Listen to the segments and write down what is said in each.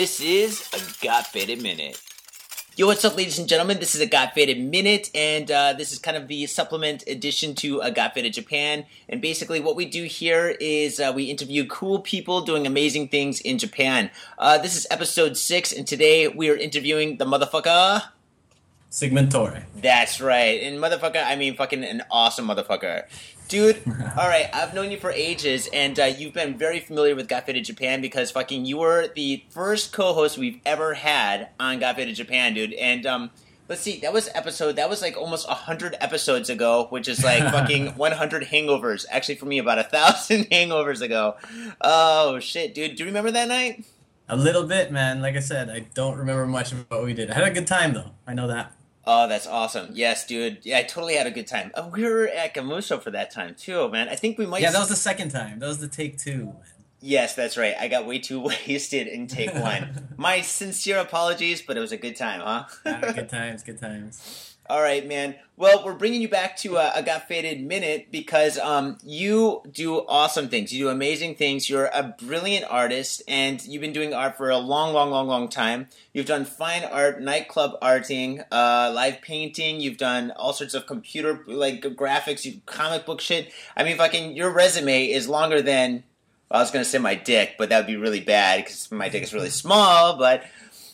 This is a Got Faded Minute. Yo, what's up, ladies and gentlemen? This is a Got Faded Minute, and uh, this is kind of the supplement addition to a Got Faded Japan. And basically, what we do here is uh, we interview cool people doing amazing things in Japan. Uh, this is episode six, and today we are interviewing the motherfucker. Sigmund Torre. That's right. And motherfucker, I mean fucking an awesome motherfucker. Dude, all right, I've known you for ages, and uh, you've been very familiar with Got Faded Japan because fucking you were the first co-host we've ever had on Got Faded Japan, dude. And um, let's see, that was episode that was like almost hundred episodes ago, which is like fucking one hundred hangovers. Actually, for me, about a thousand hangovers ago. Oh shit, dude, do you remember that night? A little bit, man. Like I said, I don't remember much of what we did. I had a good time though. I know that. Oh, that's awesome. Yes, dude. Yeah, I totally had a good time. Uh, we were at Gamuso for that time too, man. I think we might. Yeah, that was the second time. That was the take two. Yes, that's right. I got way too wasted in take one. My sincere apologies, but it was a good time, huh? good times, good times. All right, man. Well, we're bringing you back to a, a Got Faded minute because um, you do awesome things. You do amazing things. You're a brilliant artist, and you've been doing art for a long, long, long, long time. You've done fine art, nightclub arting, uh, live painting. You've done all sorts of computer like graphics, you comic book shit. I mean, fucking, your resume is longer than. Well, I was gonna say my dick, but that would be really bad because my dick is really small. But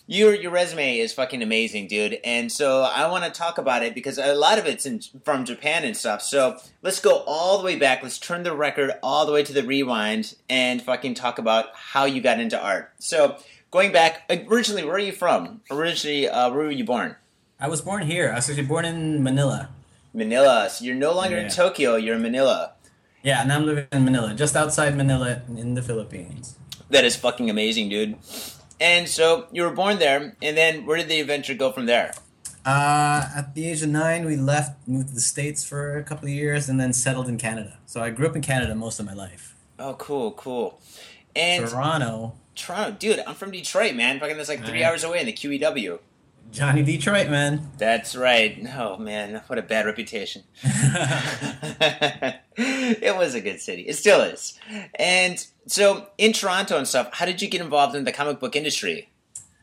your your resume is fucking amazing, dude. And so I want to talk about it because a lot of it's in, from Japan and stuff. So let's go all the way back. Let's turn the record all the way to the rewind and fucking talk about how you got into art. So going back, originally, where are you from? Originally, uh, where were you born? I was born here. I was actually born in Manila. Manila. So you're no longer yeah. in Tokyo. You're in Manila. Yeah, and I'm living in Manila, just outside Manila in the Philippines. That is fucking amazing, dude. And so you were born there, and then where did the adventure go from there? Uh, at the age of nine, we left, moved to the States for a couple of years, and then settled in Canada. So I grew up in Canada most of my life. Oh, cool, cool. And Toronto. Toronto, dude, I'm from Detroit, man. Fucking that's like three right. hours away in the QEW. Johnny Detroit, man. That's right. No, man, what a bad reputation. it was a good city. It still is. And so, in Toronto and stuff, how did you get involved in the comic book industry?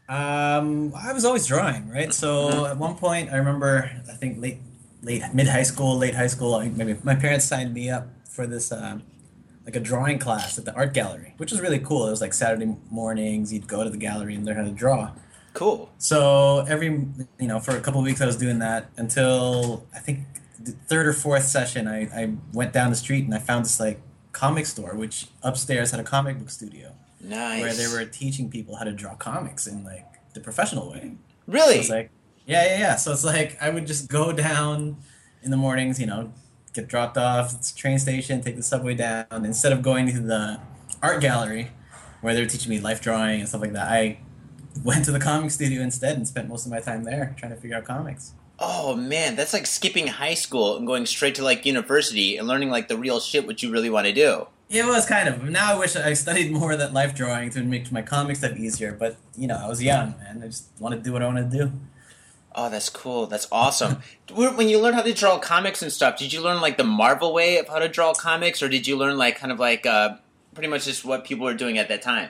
Um, I was always drawing, right? So mm-hmm. at one point, I remember, I think late, late mid high school, late high school, maybe my parents signed me up for this. Um, like a drawing class at the art gallery, which was really cool. It was like Saturday mornings. You'd go to the gallery and learn how to draw. Cool. So every you know for a couple of weeks I was doing that until I think third or fourth session I, I went down the street and I found this like comic store which upstairs had a comic book studio. Nice. Where they were teaching people how to draw comics in like the professional way. Really? So it's like yeah yeah yeah. So it's like I would just go down in the mornings, you know, get dropped off at the train station, take the subway down. Instead of going to the art gallery where they were teaching me life drawing and stuff like that, I went to the comic studio instead and spent most of my time there trying to figure out comics. Oh man, that's like skipping high school and going straight to like university and learning like the real shit what you really want to do. It was kind of. Now I wish I studied more of that life drawing to make my comic stuff easier. But you know, I was young, man. I just want to do what I want to do. Oh, that's cool. That's awesome. when you learn how to draw comics and stuff, did you learn like the Marvel way of how to draw comics, or did you learn like kind of like uh, pretty much just what people were doing at that time?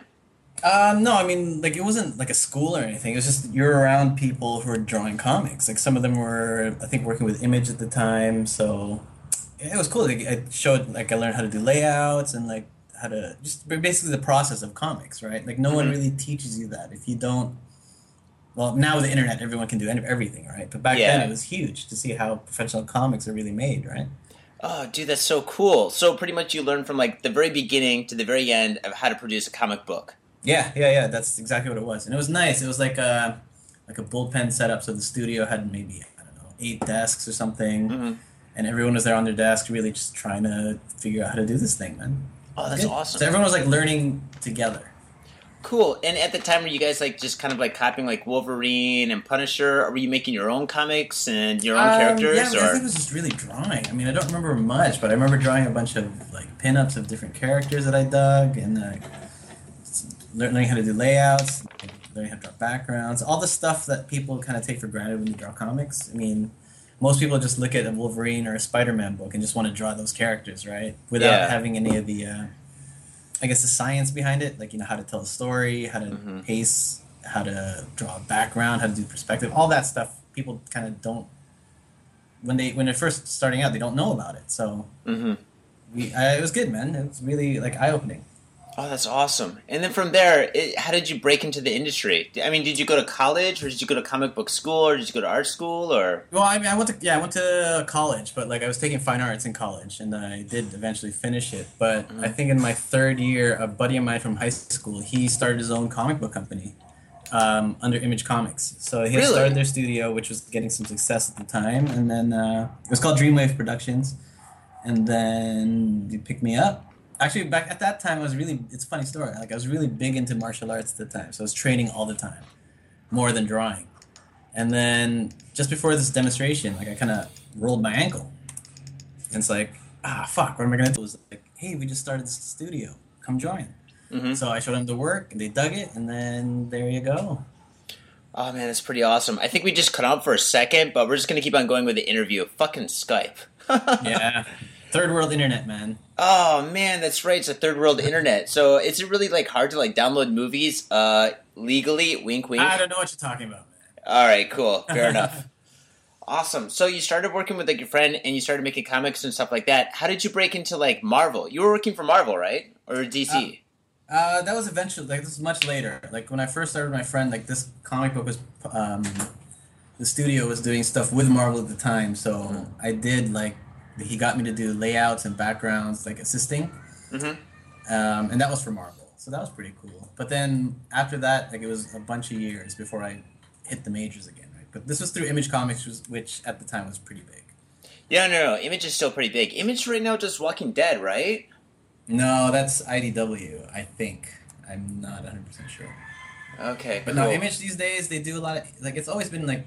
Uh, no, I mean, like, it wasn't like a school or anything. It was just you're around people who are drawing comics. Like, some of them were, I think, working with Image at the time. So it was cool. Like, I showed, like, I learned how to do layouts and, like, how to just basically the process of comics, right? Like, no mm-hmm. one really teaches you that. If you don't, well, now with the internet, everyone can do everything, right? But back yeah. then, it was huge to see how professional comics are really made, right? Oh, dude, that's so cool. So pretty much you learn from like the very beginning to the very end of how to produce a comic book. Yeah, yeah, yeah. That's exactly what it was, and it was nice. It was like a like a bullpen setup. So the studio had maybe I don't know eight desks or something, mm-hmm. and everyone was there on their desk, really just trying to figure out how to do this thing, man. Oh, that's Good. awesome. So everyone was like learning together. Cool. And at the time, were you guys like just kind of like copying like Wolverine and Punisher, or were you making your own comics and your own um, characters? Yeah, or? I think it was just really drawing. I mean, I don't remember much, but I remember drawing a bunch of like pinups of different characters that I dug, and uh, learning how to do layouts, learning how to draw backgrounds, all the stuff that people kind of take for granted when they draw comics. I mean, most people just look at a Wolverine or a Spider-Man book and just want to draw those characters, right? Without yeah. having any of the uh, I guess the science behind it, like you know how to tell a story, how to Mhm. pace, how to draw a background, how to do perspective, all that stuff. People kind of don't when they when they're first starting out, they don't know about it. So hmm we, I, it was good, man. It was really like eye opening. Oh, that's awesome. And then from there, it, how did you break into the industry? I mean, did you go to college, or did you go to comic book school, or did you go to art school, or? Well, I mean, I went to yeah, I went to college, but like I was taking fine arts in college, and I did eventually finish it. But Mhm. I think in my third year, a buddy of mine from high school, he started his own comic book company um, under Image Comics. So he Really? started their studio, which was getting some success at the time, and then uh, it was called Dreamwave Productions. And then he picked me up. Actually, back at that time, I was really. It's a funny story. Like I was really big into martial arts at the time, so I was training all the time, more than drawing. And then just before this demonstration, like I kind of rolled my ankle. And it's like, ah, fuck, what am I gonna do? It was like, hey, we just started this studio. Come join. Mhm. So I showed them the work, and they dug it, and then there you go. Oh man, that's pretty awesome. I think we just cut out for a second, but we're just gonna keep on going with the interview. Fucking Skype. Yeah, third world internet, man. Oh man, that's right. It's a third world internet. So is it really like hard to like download movies uh legally? Wink, wink. I don't know what you're talking about. Man. All right, cool. Fair enough. Awesome. So you started working with like your friend, and you started making comics and stuff like that. How did you break into like Marvel? You were working for Marvel, right, or DC? Uh, that was eventually like this is much later. Like when I first started with my friend, like this comic book was um, the studio was doing stuff with Marvel at the time, so I did like he got me to do layouts and backgrounds, like assisting, Mhm. um, and that was for Marvel. So that was pretty cool. But then after that, like it was a bunch of years before I hit the majors again. Right? But this was through Image Comics, which, which at the time was pretty big. Yeah, no, no. Image is still pretty big. Image right now just Walking Dead, right? No, that's IDW, I think. I'm not 100 percent sure. Okay, But cool. no, Image these days they do a lot of like it's always been like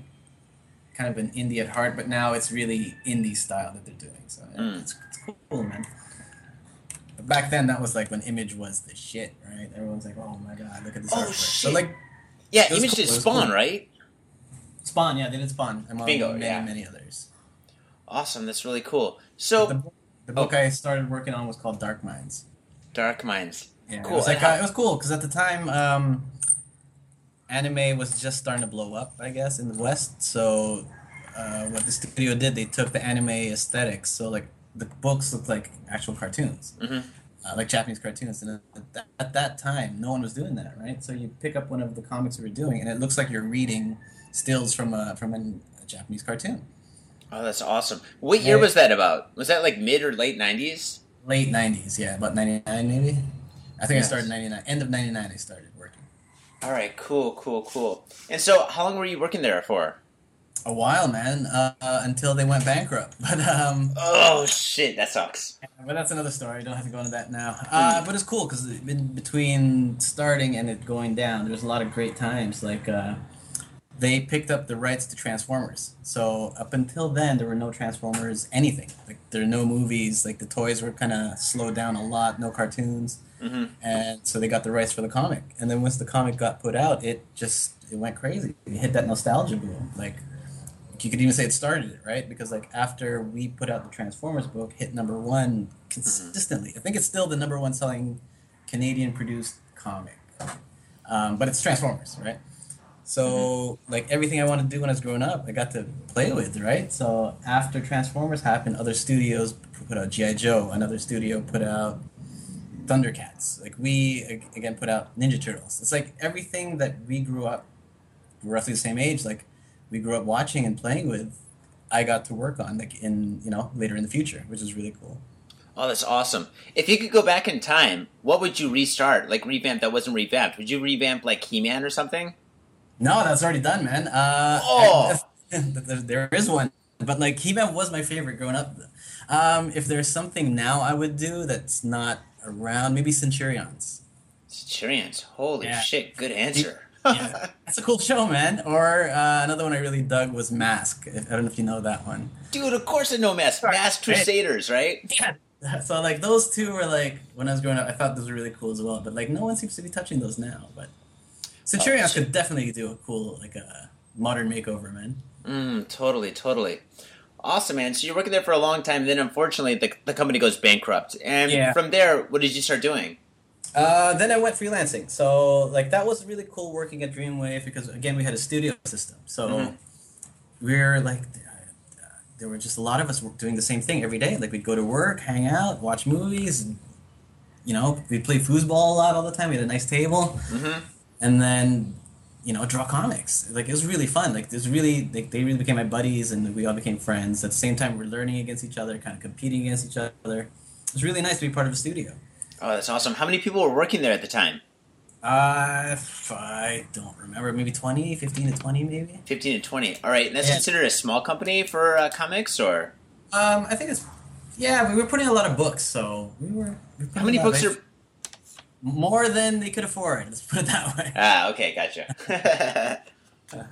kind of an indie at heart, but now it's really indie style that they're doing. So Mm. it's, it's cool, man. But back then, that was like when Image was the shit, right? Everyone's like, "Oh my god, look at this Oh, artwork." So shit. like yeah, Image cool, did Spawn, cool. right? Spawn, yeah, they did Spawn, among Bingo, many yeah. many others. Awesome. That's really cool. So, book- the book I started working on was called Dark Minds. Dark Minds. Yeah, Cool. It was like uh, it was cool because at the time, um, anime was just starting to blow up, I guess, in the West. So, uh, what the studio did, they took the anime aesthetics. So, like the books looked like actual cartoons, Mhm. uh, like Japanese cartoons. And at that, at that time, no one was doing that, right? So you pick up one of the comics we were doing, and it looks like you're reading stills from a from an, a Japanese cartoon. Oh, that's awesome. What year was that about? Was that like mid or late '90s? Late '90s, yeah, about '99 maybe. I think Yes. I started '99. End of '99, I started. All right, cool, cool, cool. And so, how long were you working there for? A while, man, uh, uh, until they went bankrupt. But um, Oh shit, that sucks. but that's another story. Don't have to go into that now. Uh, but it's cool because in between starting and it going down, there's a lot of great times. Like uh, they picked up the rights to Transformers. So up until then, there were no Transformers anything. Like there are no movies. Like the toys were kind of slowed down a lot. No cartoons. Hmm and so they got the rights for the comic. And then once the comic got put out, it just it went crazy. It hit that nostalgia boom. Like you could even say it started it, right? Because like after we put out the Transformers book, hit number one consistently. I think it's still the number one selling Canadian produced comic, um, but it's Transformers, right? So like everything I wanted to do when I was growing up, I got to play with, right? So after Transformers happened, other studios put out GI Joe. Another studio put out Thundercats. Like we again put out Ninja Turtles. It's like everything that we grew up roughly the same age, like we grew up watching and playing with. I got to work on like in you know later in the future, which is really cool. Oh, that's awesome. If you could go back in time, what would you restart? Like revamp that wasn't revamped? Would you revamp like He-Man or something? No, that's already done, man. Uh, Oh. there there is one, but like He-Man was my favorite growing up. Um, if there's something now I would do that's not around, maybe Centurions. Centurions. Holy Yeah. shit! Good answer. Yeah, that's a cool show, man. Or uh, another one I really dug was Mask. I don't know if you know that one. Dude, of course I know Mask. Mask Crusaders, right? Yeah. So like those two were like when I was growing up, I thought those were really cool as well. But like no one seems to be touching those now. But Centurions Oh, could definitely do a cool like a modern makeover, man. Mm, totally, totally. Awesome, man. So you're working there for a long time. Then, unfortunately, the, the company goes bankrupt. And Yeah. from there, what did you start doing? Uh, then I went freelancing. So like that was really cool working at Dreamwave because again we had a studio system. So Mhm. we are like uh, there were just a lot of us doing the same thing every day. Like we'd go to work, hang out, watch movies. You know, we'd play foosball a lot all the time. We had a nice table, Mm-hmm. and then you know draw comics. Like it was really fun. Like it was really like they really became my buddies, and we all became friends. At the same time, we're learning against each other, kind of competing against each other. It was really nice to be part of a studio. Oh, that's awesome. How many people were working there at the time? Uh, I don't remember. Maybe 20, 15 to 20, maybe. 15 to 20. All right. And that's Yeah. considered a small company for uh, comics, or Um, I think it's, yeah, we were putting a lot of books, so we were. we how many putting a lot books of- are. More than they could afford, let's put it that way. Ah, okay, gotcha.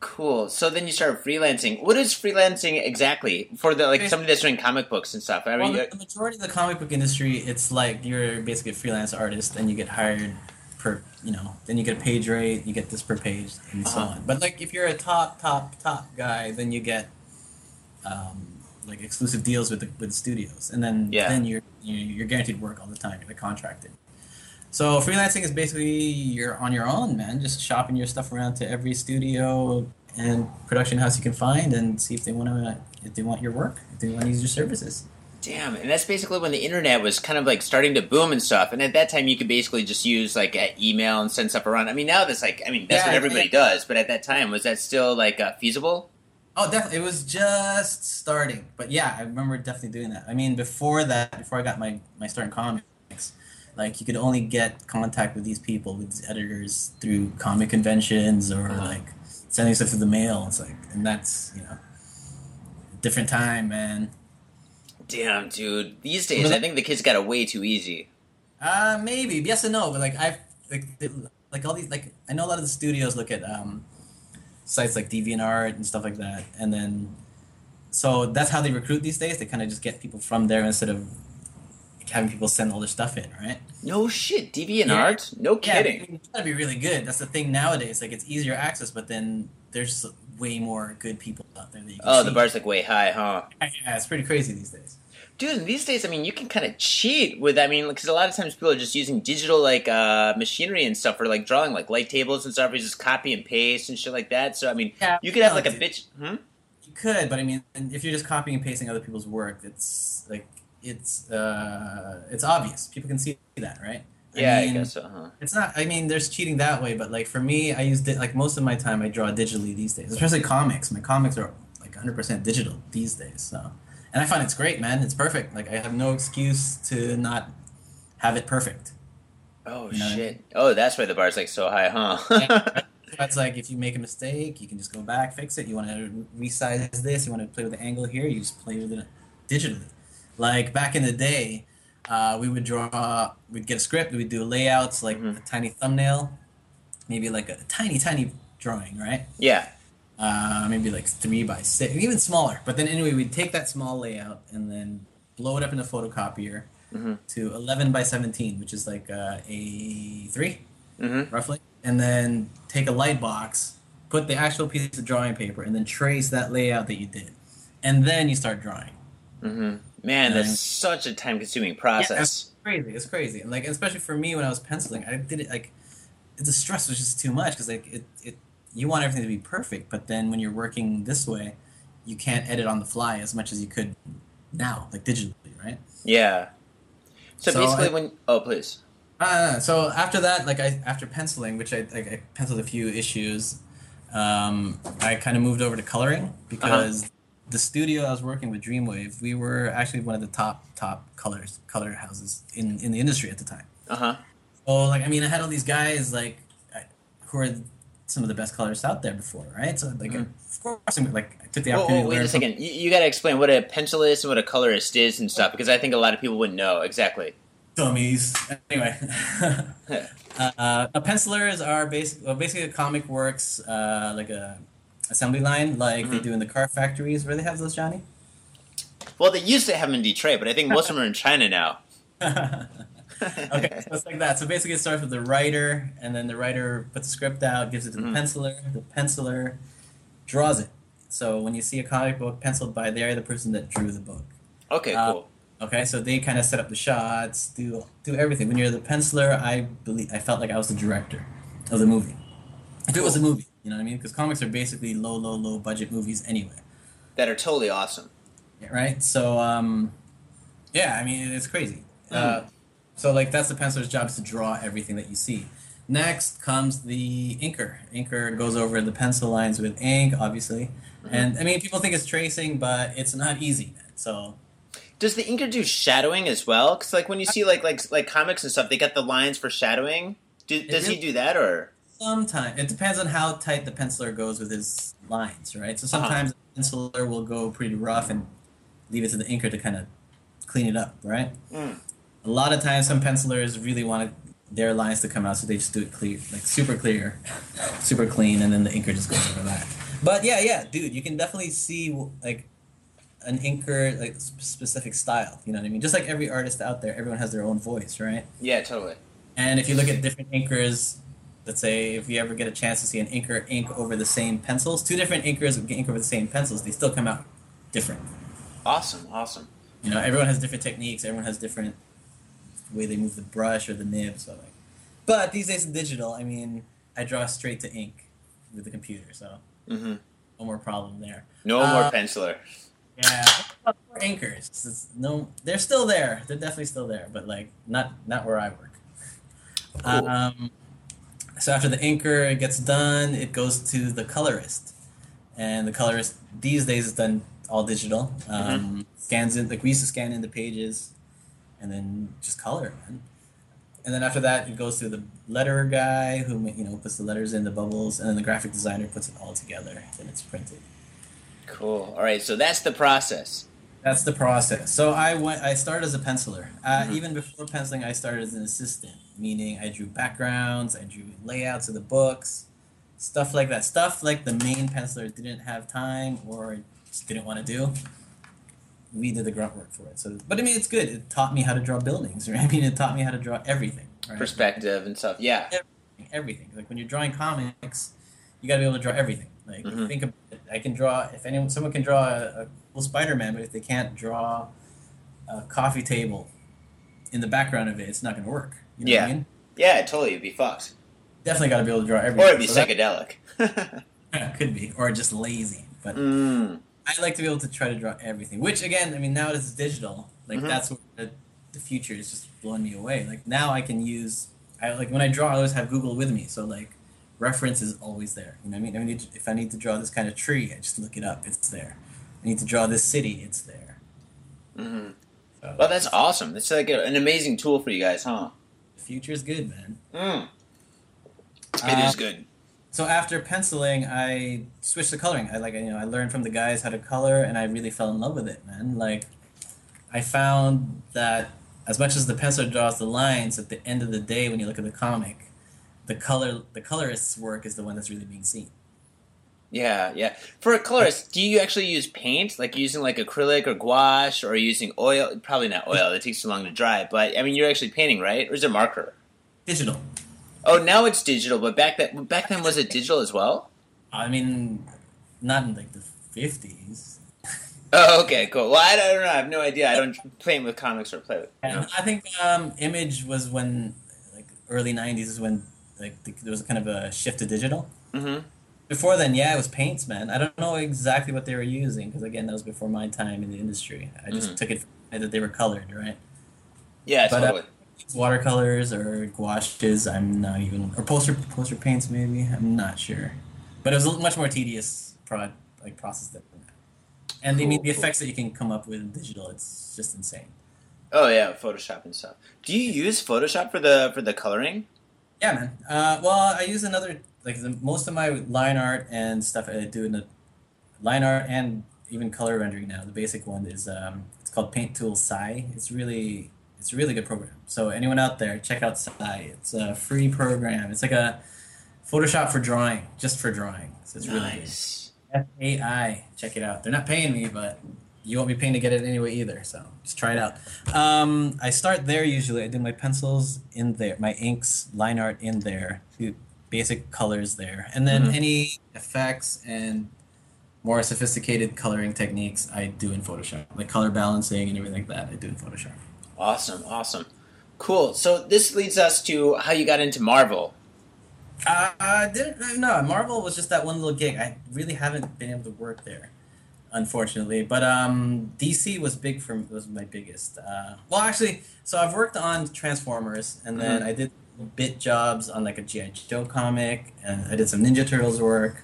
cool. So then you started freelancing. What is freelancing exactly for the like somebody that's doing comic books and stuff? I Well, mean, the, the majority of the comic book industry, it's like you're basically a freelance artist and you get hired per, you know, then you get a page rate, you get this per page, and so Uh-huh. on. But like if you're a top, top, top guy, then you get um, like exclusive deals with the with the studios, and then Yeah. then you're you're guaranteed work all the time. You're like contracted. So freelancing is basically you're on your own, man. Just shopping your stuff around to every studio and production house you can find, and see if they want to if they want your work, if they want to use your services. damn. And that's basically when the internet was kind of like starting to boom and stuff. And at that time, you could basically just use like email and send stuff around. I mean, now that's like, I mean, that's Yeah, what everybody yeah. does. But at that time, was that still like uh, feasible? Oh, definitely. It was just starting, but yeah, I remember definitely doing that. I mean, before that, before I got my my start in comics, like you could only get contact with these people, with these editors through comic conventions or Uh-huh. like sending stuff through the mail. It's like, and that's you know, different time, man. Damn, dude. These days? I think the kids got it way too easy. Uh, maybe yes and no, but like I've like like all these like I know a lot of the studios look at um sites like DeviantArt and stuff like that, and then so that's how they recruit these days. They kind of just get people from there instead of having people send all their stuff in, right? No shit. DeviantArt? Yeah. No Yeah, kidding. I mean, it's gotta be really good. That's the thing nowadays. Like it's easier access, but then there's way more good people out there that you Oh, the bar's like way high, huh? Yeah, it's pretty crazy these days. Dude, these days, I mean, you can kind of cheat with. I mean, because a lot of times people are just using digital like uh, machinery and stuff for like drawing, like light tables and stuff. You just copy and paste and shit like that. So I mean, Yeah, you could have no, like a bitch. Hmm? You could, but I mean, if you're just copying and pasting other people's work, it's like it's uh, it's obvious. People can see that, right? Yeah, I, mean, guess so. Huh? It's not. I mean, there's cheating that way, but like for me, I use it. Like most of my time, I draw digitally these days. Especially comics. My comics are like 100% digital these days. So, and I find it's great, man. It's perfect. Like I have no excuse to not have it perfect. Oh You know I shit. Oh, that's why the bar's like so high, huh? Yeah. It's like if you make a mistake, you can just go back, fix it. You want to resize this, you want to play with the angle here, you just play with it digitally. Like back in the day, uh, we would draw, we'd get a script, we'd do layouts, like Mhm. a tiny thumbnail, maybe like a tiny, tiny drawing, right? yeah. Uh, maybe like three by six, even smaller. But then anyway, we'd take that small layout and then blow it up in a photocopier Mhm. to 11 by 17, which is like uh, a three Mm-hmm. roughly, and then take a light box, put the actual piece of drawing paper, and then trace that layout that you did, and then you start drawing. Mm-hmm. Man, Yeah. that's such a time-consuming Yeah, process. it's crazy. It's crazy, and like especially for me when I was penciling, I did it like the stress was just too much because like it, it you want everything to be perfect, but then when you're working this way, you can't edit on the fly as much as you could now, like digitally, right? yeah. So, So basically, I- when oh please. Uh, so after that, like I after penciling, which I like, I penciled a few issues, um, I kind of moved over to coloring because the studio I was working with, Dreamwave, we were actually one of the top top colors color houses in in the industry at the time. Uh huh. So like I mean, I had all these guys like who are some of the best colorists out there before, right? So like Mhm. of course, I'm, like I took the opportunity. to wait a from- second. You, you got to explain what a pencil is and what a colorist is and stuff because I think a lot of people wouldn't know exactly. dummies. Anyway, uh, a pencilers are basic, well, basically a comic works uh, like a assembly line, like they Mhm. do in the car factories. Where they have those, Johnny? Well, they used to have them in Detroit, but I think most of them are in China now. okay, so it's like that. So basically, it starts with the writer, and then the writer puts the script out, gives it to the penciler. The penciler draws it. So when you see a comic book penciled by, they're the person that drew the book. Okay, Uh, cool. Okay, so they kind of set up the shots, do do everything. When you're the penciler, I believe I felt like I was the director of the movie. If it was a movie, you know what I mean? Because comics are basically low, low, low budget movies anyway. That are totally awesome. Yeah, right? So, um, yeah, I mean, it's crazy. Mm. Uh, so, like, that's the penciler's job is to draw everything that you see. Next comes the inker. Inker goes over the pencil lines with ink, obviously. Mm-hmm. And, I mean, people think it's tracing, but it's not easy. So, Does the inker do shadowing as well? Because like when you see like like like comics and stuff, they got the lines for shadowing. Do, does he do that or? sometimes it depends on how tight the penciler goes with his lines, right? So Uh-huh. sometimes the penciler will go pretty rough and leave it to the inker to kind of clean it up, right? Mm. A lot of times, some pencilers really want their lines to come out, so they just do it clear, like super clear, super clean, and then the inker just goes over that. But yeah, yeah, dude, you can definitely see like an inker like specific style. You know what I mean? Just like every artist out there, everyone has their own voice, right? Yeah, totally. And if you look at different inkers, let's say if you ever get a chance to see an inker ink over the same pencils, two different inkers ink over the same pencils, they still come out different. Awesome, awesome. You know, everyone has different techniques. Everyone has different way they move the brush or the nib. So like, but these days in digital, I mean, I draw straight to ink with the computer, so hmm no more problem there. No Uh, more penciler. Yeah. It's no, they're still there. They're definitely still there, but like not not where I work. Cool. Um, so after the inker gets done, it goes to the colorist, and the colorist these days is done all digital. Um, Scans in like we used to scan in the pages, and then just color it, man. And then after that, it goes to the letterer guy who you know puts the letters in the bubbles, and then the graphic designer puts it all together, and it's printed. Cool. All right, so that's the process. That's the process. So I went. I started as a penciler. Uh, Mhm. Even before penciling, I started as an assistant, meaning I drew backgrounds, I drew layouts of the books, stuff like that. Stuff like the main penciler didn't have time or just didn't want to do. We did the grunt work for it. So, but I mean, it's good. It taught me how to draw buildings. Right? I mean, it taught me how to draw everything. Right? Perspective and stuff. Yeah. everything. Like when you're drawing comics, you got to be able to draw everything. Like Mhm. think about it. I can draw if anyone someone can draw a, a cool Spider-Man, but if they can't draw a coffee table in the background of it, it's not going to work. You know what I Yeah. mean? Yeah, totally. It'd be fucked. Definitely got to be able to draw everything. Or it'd be So that- psychedelic. could be, or just lazy. But mm. I like to be able to try to draw everything. Which again, I mean, now it's digital, like Mhm. that's what the, the future is just blowing me away. Like now I can use, I like when I draw, I always have Google with me, so like reference is always there. You know what I mean? I need if I need to draw this kind of tree, I just look it up. It's there. I need to draw this city. It's there. Mm-hmm. So Well, that's awesome. That's like a, an amazing tool for you guys, huh? the future is good, man. Mm. It Uh, is good. So after penciling, I switched to coloring. I like you know I learned from the guys how to color, and I really fell in love with it, man. Like, I found that as much as the penciler draws the lines, at the end of the day, when you look at the comic, the color the colorist's work is the one that's really being seen. Yeah, yeah. For a colorist, do you actually use paint, like using like acrylic or gouache, or using oil? Probably not oil. It takes too long to dry. But I mean, you're actually painting, right? Or is it marker? Digital. Oh, now it's digital. But back that back then, was it digital as well? I mean, not in like the fifties. Oh, okay, cool. Well, I don't, I don't know. I have no idea. I don't play with comics or play with. You know? I think um, Image was when like early '90s is when like the, there was kind of a shift to digital. Mm-hmm. Before then, yeah, it was paints, man. I don't know exactly what they were using because again, that was before my time in the industry. I just Mhm. took it for that they were colored, right? Yeah, But, uh, totally. Watercolors or gouaches, I'm not even or poster poster paints maybe. I'm not sure, but it was a much more tedious prod like process than that. And the, I mean, Cool, the cool. effects that you can come up with in digital, it's just insane. oh yeah, Photoshop and stuff. Do you use Photoshop for the for the coloring? Yeah, man. Uh, well, I use another like the, most of my line art and stuff I do in the line art and even color rendering now. The basic one is um, it's called Paint Tool Sai. It's really it's a really good program. So anyone out there, check out Sai. It's a free program. It's like a Photoshop for drawing, just for drawing. So it's really good. nice. S A I. Check it out. They're not paying me, but you won't be paying to get it anyway either. So just try it out. Um, I start there usually. I do my pencils in there, my inks, line art in there, basic colors there, and then Mhm. any effects and more sophisticated coloring techniques, I do in Photoshop, like color balancing and everything like that. I do in Photoshop. Awesome, awesome, cool. So this leads us to how you got into Marvel. Uh, I didn't no. Marvel was just that one little gig. I really haven't been able to work there, unfortunately. But um, DC was big for me. was my biggest. Uh, well, actually, so I've worked on Transformers, and then Mhm. I did bit jobs on like a GI Joe comic, and I did some Ninja Turtles work.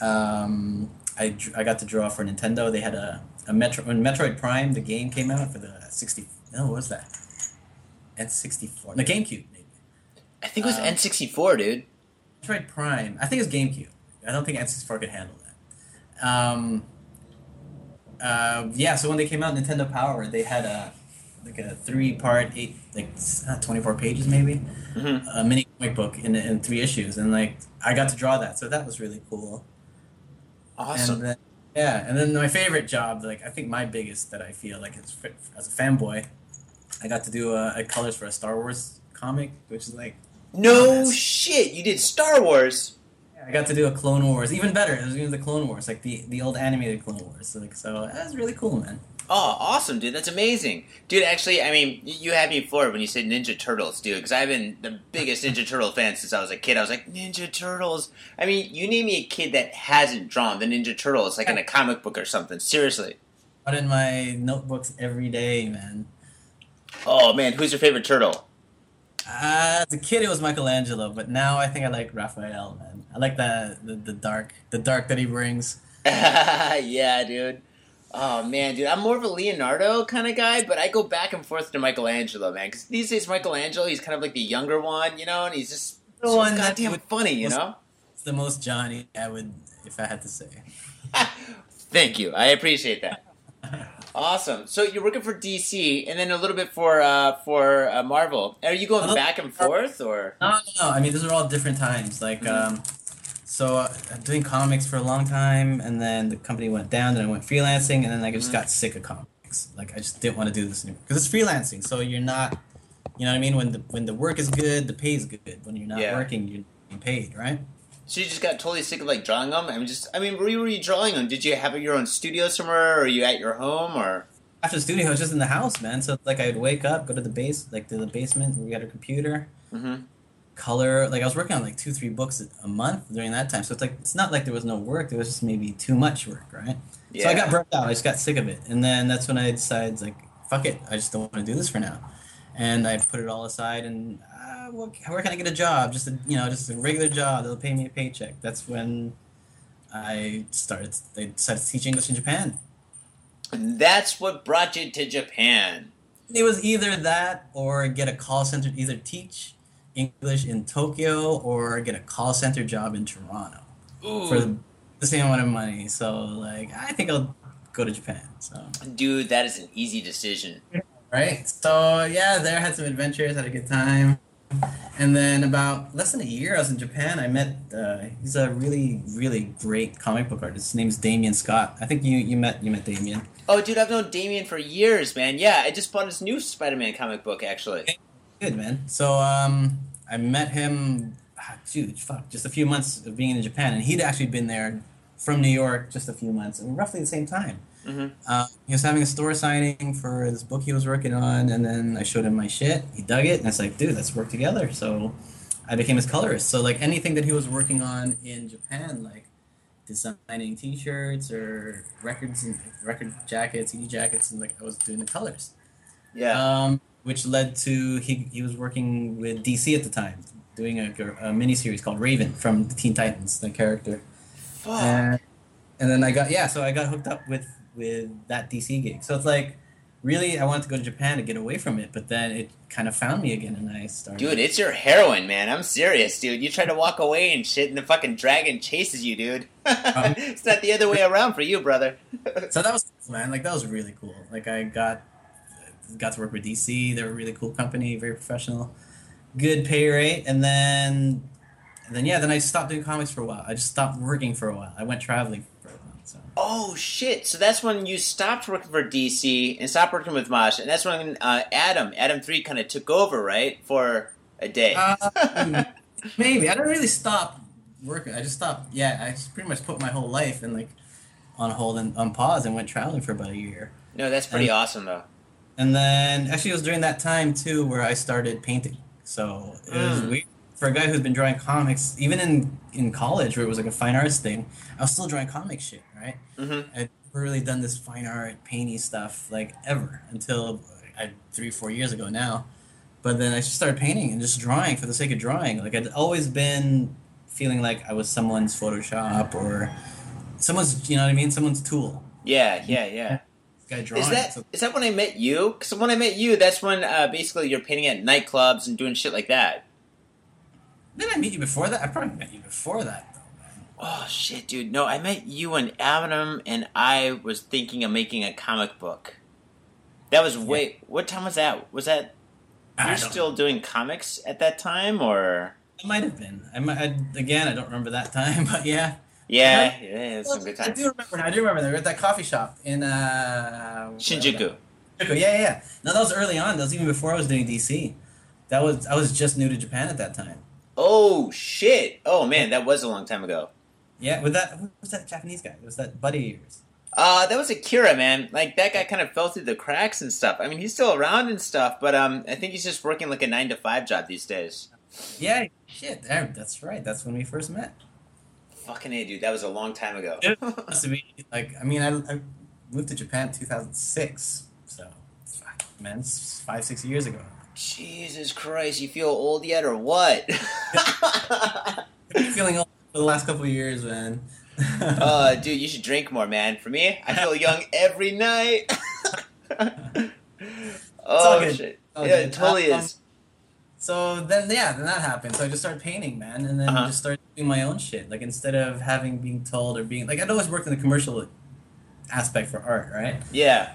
Um, I I got to draw for Nintendo. They had a a Metro when Metroid Prime the game came out for the sixty. No, what was that? N sixty four. The GameCube. Maybe. I think it was Um, N64, dude. Metroid Prime. I think it's GameCube. I don't think N64 could handle that. Um, uh, yeah, so when they came out, Nintendo Power, they had a like a three part, eight like uh, twenty four pages maybe, hmm a mini comic book in in three issues, and like I got to draw that, so that was really cool. Awesome. And then, yeah, and then my favorite job, like I think my biggest that I feel like as a fanboy, I got to do a, a colors for a Star Wars comic, which is like no that's- shit, you did Star Wars. I got to do a Clone Wars, even better. It was even the Clone Wars, like the the old animated Clone Wars. So, like, so that was really cool, man. Oh, awesome, dude. That's amazing. Dude, actually, I mean, you had me floored when you said Ninja Turtles, dude, because I've been the biggest Ninja Turtle fan since I was a kid. I was like, Ninja Turtles. I mean, you name me a kid that hasn't drawn the Ninja Turtles, like in a comic book or something. Seriously. Put in my notebooks every day, man. Oh, man, who's your favorite turtle? Uh, as a kid, it was Michelangelo, but now I think I like Raphael, man. I like the the, the dark, the dark that he brings. yeah, dude. Oh man, dude, I'm more of a Leonardo kind of guy, but I go back and forth to Michelangelo, man. Because these days, Michelangelo, he's kind of like the younger one, you know, and he's just The so one goddamn would- funny, you was- know. It's the most Johnny I would, if I had to say. Thank you, I appreciate that. Awesome. So you're working for DC, and then a little bit for uh, for uh, Marvel. Are you going back and forth, or? No, no, no. I mean, those are all different times. Like, Mhm. um, so uh, I'm doing comics for a long time, and then the company went down. Then I went freelancing, and then I just Mhm. got sick of comics. Like, I just didn't want to do this anymore because it's freelancing. So you're not, you know what I mean. When the when the work is good, the pay is good. When you're not Yeah. working, you're paid, right? So you just got totally sick of like drawing them? I mean, just I mean, where were you drawing them? Did you have your own studio somewhere, or are you at your home, or? After the studio, I was just in the house, man. So like, I'd wake up, go to the base, like to the basement. We got a computer. Mm-hmm. color like i was working on like two three books a month during that time so it's like it's not like there was no work there was just maybe too much work right Yeah. so i got burnt out i just got sick of it and then that's when i decided like fuck it i just don't want to do this for now and i put it all aside and uh, well, where can i get a job just a you know just a regular job that'll pay me a paycheck that's when i started i decided to teach english in japan And that's what brought you to Japan. it was either that or get a call center either teach english in tokyo or get a call center job in toronto Ooh, for the, the same amount of money. So like I think I'll go to Japan. So dude, that is an easy decision. Right. So yeah, there I had some adventures, had a good time. And then about less than a year, I was in Japan. I met uh, he's a really really great comic book artist. His name's Damien Scott. I think you you met you met Damien. Oh, dude, I've known Damien for years, man. Yeah, I just bought his new Spider-Man comic book, actually. Good man. So um, I met him. ah, Dude, fuck, just a few months of being in Japan, and he'd actually been there from New York just a few months, and roughly the same time. Hmm Uh, he was having a store signing for this book he was working on, and then I showed him my shit. He dug it, and I was like, "Dude, let's work together." So I became his colorist. So like anything that he was working on in Japan, like designing T-shirts or records and record jackets, CD jackets, and like I was doing the colors. Yeah. Um, which led to he he was working with DC at the time, doing a, a mini series called Raven from the Teen Titans, the character. Fuck. And, and then I got yeah, so I got hooked up with with that DC gig. So it's like really I wanted to go to Japan to get away from it, but then it kind of found me again, and I started. Dude, it's your heroin, man. I'm serious, dude. You try to walk away and shit, and the fucking dragon chases you, dude. Uh-huh. it's not the other way around for you, brother. so that was cool, man. Like that was really cool. Like I got got to work with DC. They're a really cool company, very professional, good pay rate, and then and then yeah, then I stopped doing comics for a while. I just stopped working for a while. I went traveling for a while. So Oh shit! So that's when you stopped working for DC and stopped working with Mosh, and that's when uh, Adam, Adam Three, kind of took over, right, for a day. Uh, maybe I didn't really stop working. I just stopped. Yeah, I just pretty much put my whole life in like on hold and on pause and went traveling for about a year. No, that's pretty And- awesome though. And then actually, it was during that time too where I started painting. So it was Mm. weird for a guy who's been drawing comics, even in in college where it was like a fine arts thing. I was still drawing comic shit, right? Mm-hmm. I'd never really done this fine art painty stuff like ever until I, three four years ago now. But then I just started painting and just drawing for the sake of drawing. Like I'd always been feeling like I was someone's Photoshop or someone's, you know what I mean, someone's tool. Yeah, yeah, yeah. Guy drawing. Is that So- is that when I met you? Because when I met you, that's when uh, basically you're painting at nightclubs and doing shit like that. Did I meet you before that? I probably met you before that. Oh shit, dude! No, I met you and Adam and I was thinking of making a comic book. That was way. What time was that? Was that you're don't- still doing comics at that time, or It might have been. I might I, again. I don't remember that time, but yeah. yeah, yeah, it's some good I do remember. I do remember. They were at that coffee shop in uh, Shinjuku. Shinjuku. Yeah, yeah, yeah. No, that was early on. That was even before I was doing DC. That was I was just new to Japan at that time. Oh shit! Oh man, that was a long time ago. Yeah, with that who was that Japanese guy? Was that buddy of yours? Uh, that was Akira, man. Like that guy kind of fell through the cracks and stuff. I mean, he's still around and stuff, but um, I think he's just working like a nine to five job these days. Yeah, shit. That's right. That's when we first met. Fucking a, dude. That was a long time ago. It must have been like I mean I, I moved to Japan in 2006, so fuck, man, it's five six years ago. Jesus Christ, you feel old yet or what? I've feeling old for the last couple of years, man. uh, dude, you should drink more, man. For me, I feel young every night. oh shit! all yeah, it totally Um, is. So then, yeah, then that happened. So I just started painting, man, and then Uh-huh. just started doing my own shit. Like instead of having being told or being like, I'd always worked in the commercial aspect for art, right? Yeah,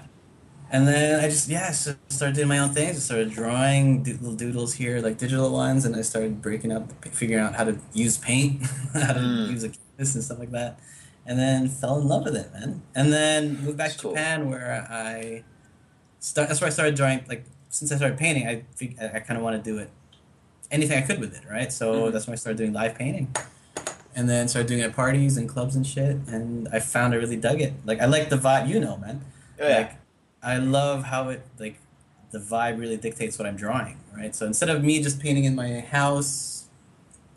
And then I just yeah, I just started doing my own things. I started drawing little doodles here, like digital ones, and I started breaking up, figuring out how to use paint, how to Mm. use a canvas and stuff like that. And then fell in love with it, man. And then moved back That's to cool. Japan, where I start. That's where I started drawing. Like since I started painting, I I, kind of want to do it anything I could with it, right? So Mhm. that's when I started doing live painting. And then started doing it at parties and clubs and shit, and I found I really dug it. Like I like the vibe, you know, man. oh, yeah. Like, I love how it like the vibe really dictates what I'm drawing, right? So instead of me just painting in my house,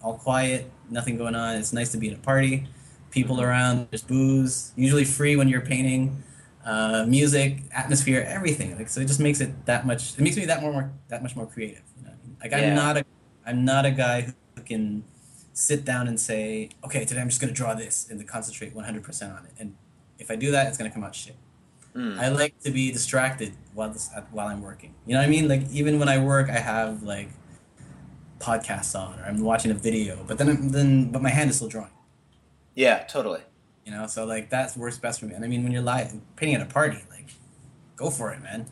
all quiet, nothing going on, it's nice to be at a party, people around, there's booze, usually free when you're painting, uh, music, atmosphere, everything. Like so, it just makes it that much. It makes me that more, more that much more creative. You know what I mean? Like Yeah. I'm not a, I'm not a guy who can sit down and say, okay, today I'm just gonna draw this and to concentrate 100% on it. And if I do that, it's gonna come out shit. Mm. I like to be distracted while while I'm working. You know what I mean? Like even when I work, I have like podcasts on or I'm watching a video, but then I'm, then but my hand is still drawing. yeah, totally. You know, so like that works best for me. And I mean, when you're live painting at a party, like go for it, man.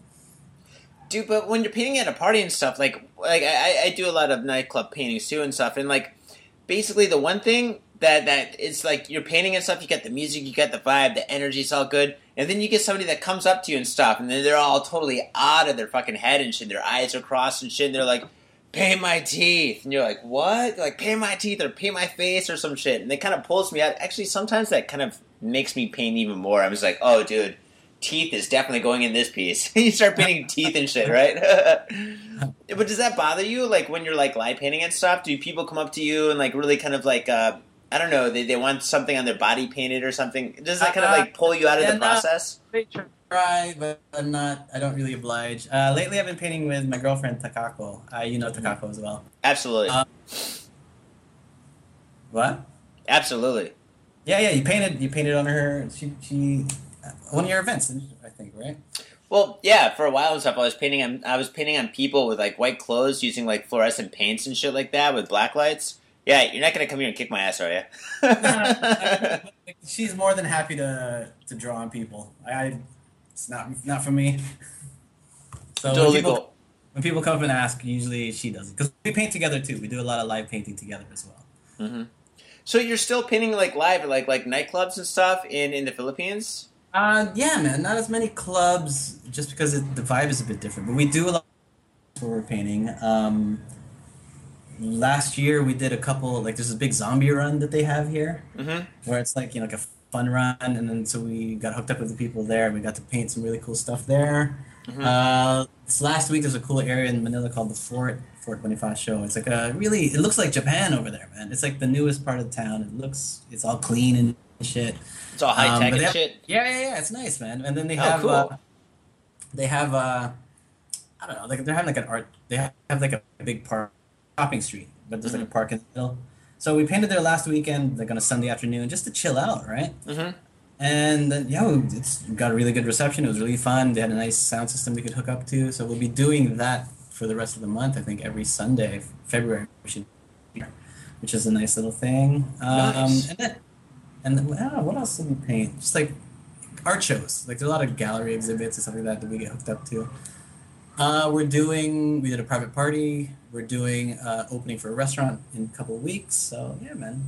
Dude, but when you're painting at a party and stuff, like like I, I do a lot of nightclub paintings too and stuff, and like basically the one thing that that it's like you're painting and stuff, you get the music, you get the vibe, the energy's all good, and then you get somebody that comes up to you and stuff, and then they're all totally out of their fucking head and shit, their eyes are crossed and shit, and they're like, paint my teeth, and you're like, what? They're like paint my teeth or paint my face or some shit, and it kind of pulls me out. Actually, sometimes that kind of makes me paint even more. I'm just like, oh, dude teeth is definitely going in this piece. you start painting teeth and shit, right? but does that bother you? Like when you're like live painting and stuff, do people come up to you and like really kind of like uh I don't know, they, they want something on their body painted or something? Does that kind of like pull you out of the no. process? Try, but I'm not. I don't really oblige. Uh, lately, I've been painting with my girlfriend Takako. Uh, you know Takako as well. Absolutely. Uh, What? Absolutely. Yeah, yeah. You painted. You painted on her. She, she. One of your events, I think, right? Well, yeah, for a while and stuff, I was painting on I was painting on people with like white clothes using like fluorescent paints and shit like that with black lights. Yeah, you're not gonna come here and kick my ass, are you? She's more than happy to to draw on people. I, it's not not for me. So when people, cool. when people come up and ask, usually she does it because we paint together too. We do a lot of live painting together as well. hmm So you're still painting like live at like like nightclubs and stuff in in the Philippines? Uh, yeah, man. Not as many clubs, just because it, the vibe is a bit different. But we do a lot where we're painting. Um, last year we did a couple. Like, there's a big zombie run that they have here, Mm-hmm. where it's like you know like a fun run, and then so we got hooked up with the people there. and We got to paint some really cool stuff there. Mhm. Uh, this last week there's a cool area in Manila called the Fort Fort Bonifacio. It's like a really it looks like Japan over there, man. It's like the newest part of the town. It looks it's all clean and shit. It's all high Um, tech but and have- shit. Yeah, yeah, yeah. It's nice, man. And then they Oh, have cool. uh, they have uh, I don't know, like they're having like an art. They have, have like a big park shopping street, but there's like a park in the middle. So we painted there last weekend, like on a Sunday afternoon, just to chill out, right? hmm And then, yeah, we- it's got a really good reception. It was really fun. They had a nice sound system we could hook up to. So we'll be doing that for the rest of the month. I think every Sunday, February, we should, which is a nice little thing. Um, Nice. And then, and then, ah, what else did we paint? Just like art shows. Like there's a lot of gallery exhibits and stuff like that that we get hooked up to. Uh, we're doing. We did a private party. We're doing uh, opening for a restaurant in a couple of weeks. So yeah, man.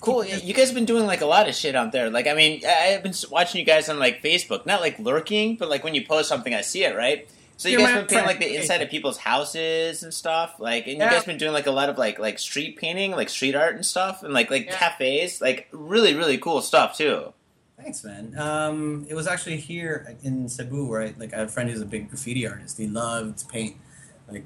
Cool. Yeah, You guys have been doing like a lot of shit out there. Like, I mean, I- I've been watching you guys on like Facebook, not like lurking, but like when you post something, I see it, right? So you You're guys my been painting like the inside of people's houses and stuff, like, and you Yeah. guys been doing like a lot of like like street painting, like street art and stuff, and like like Yeah. cafes, like really really cool stuff too. Thanks, man. Um, it was actually here in Cebu where I like I have a friend who's a big graffiti artist. He loved to paint like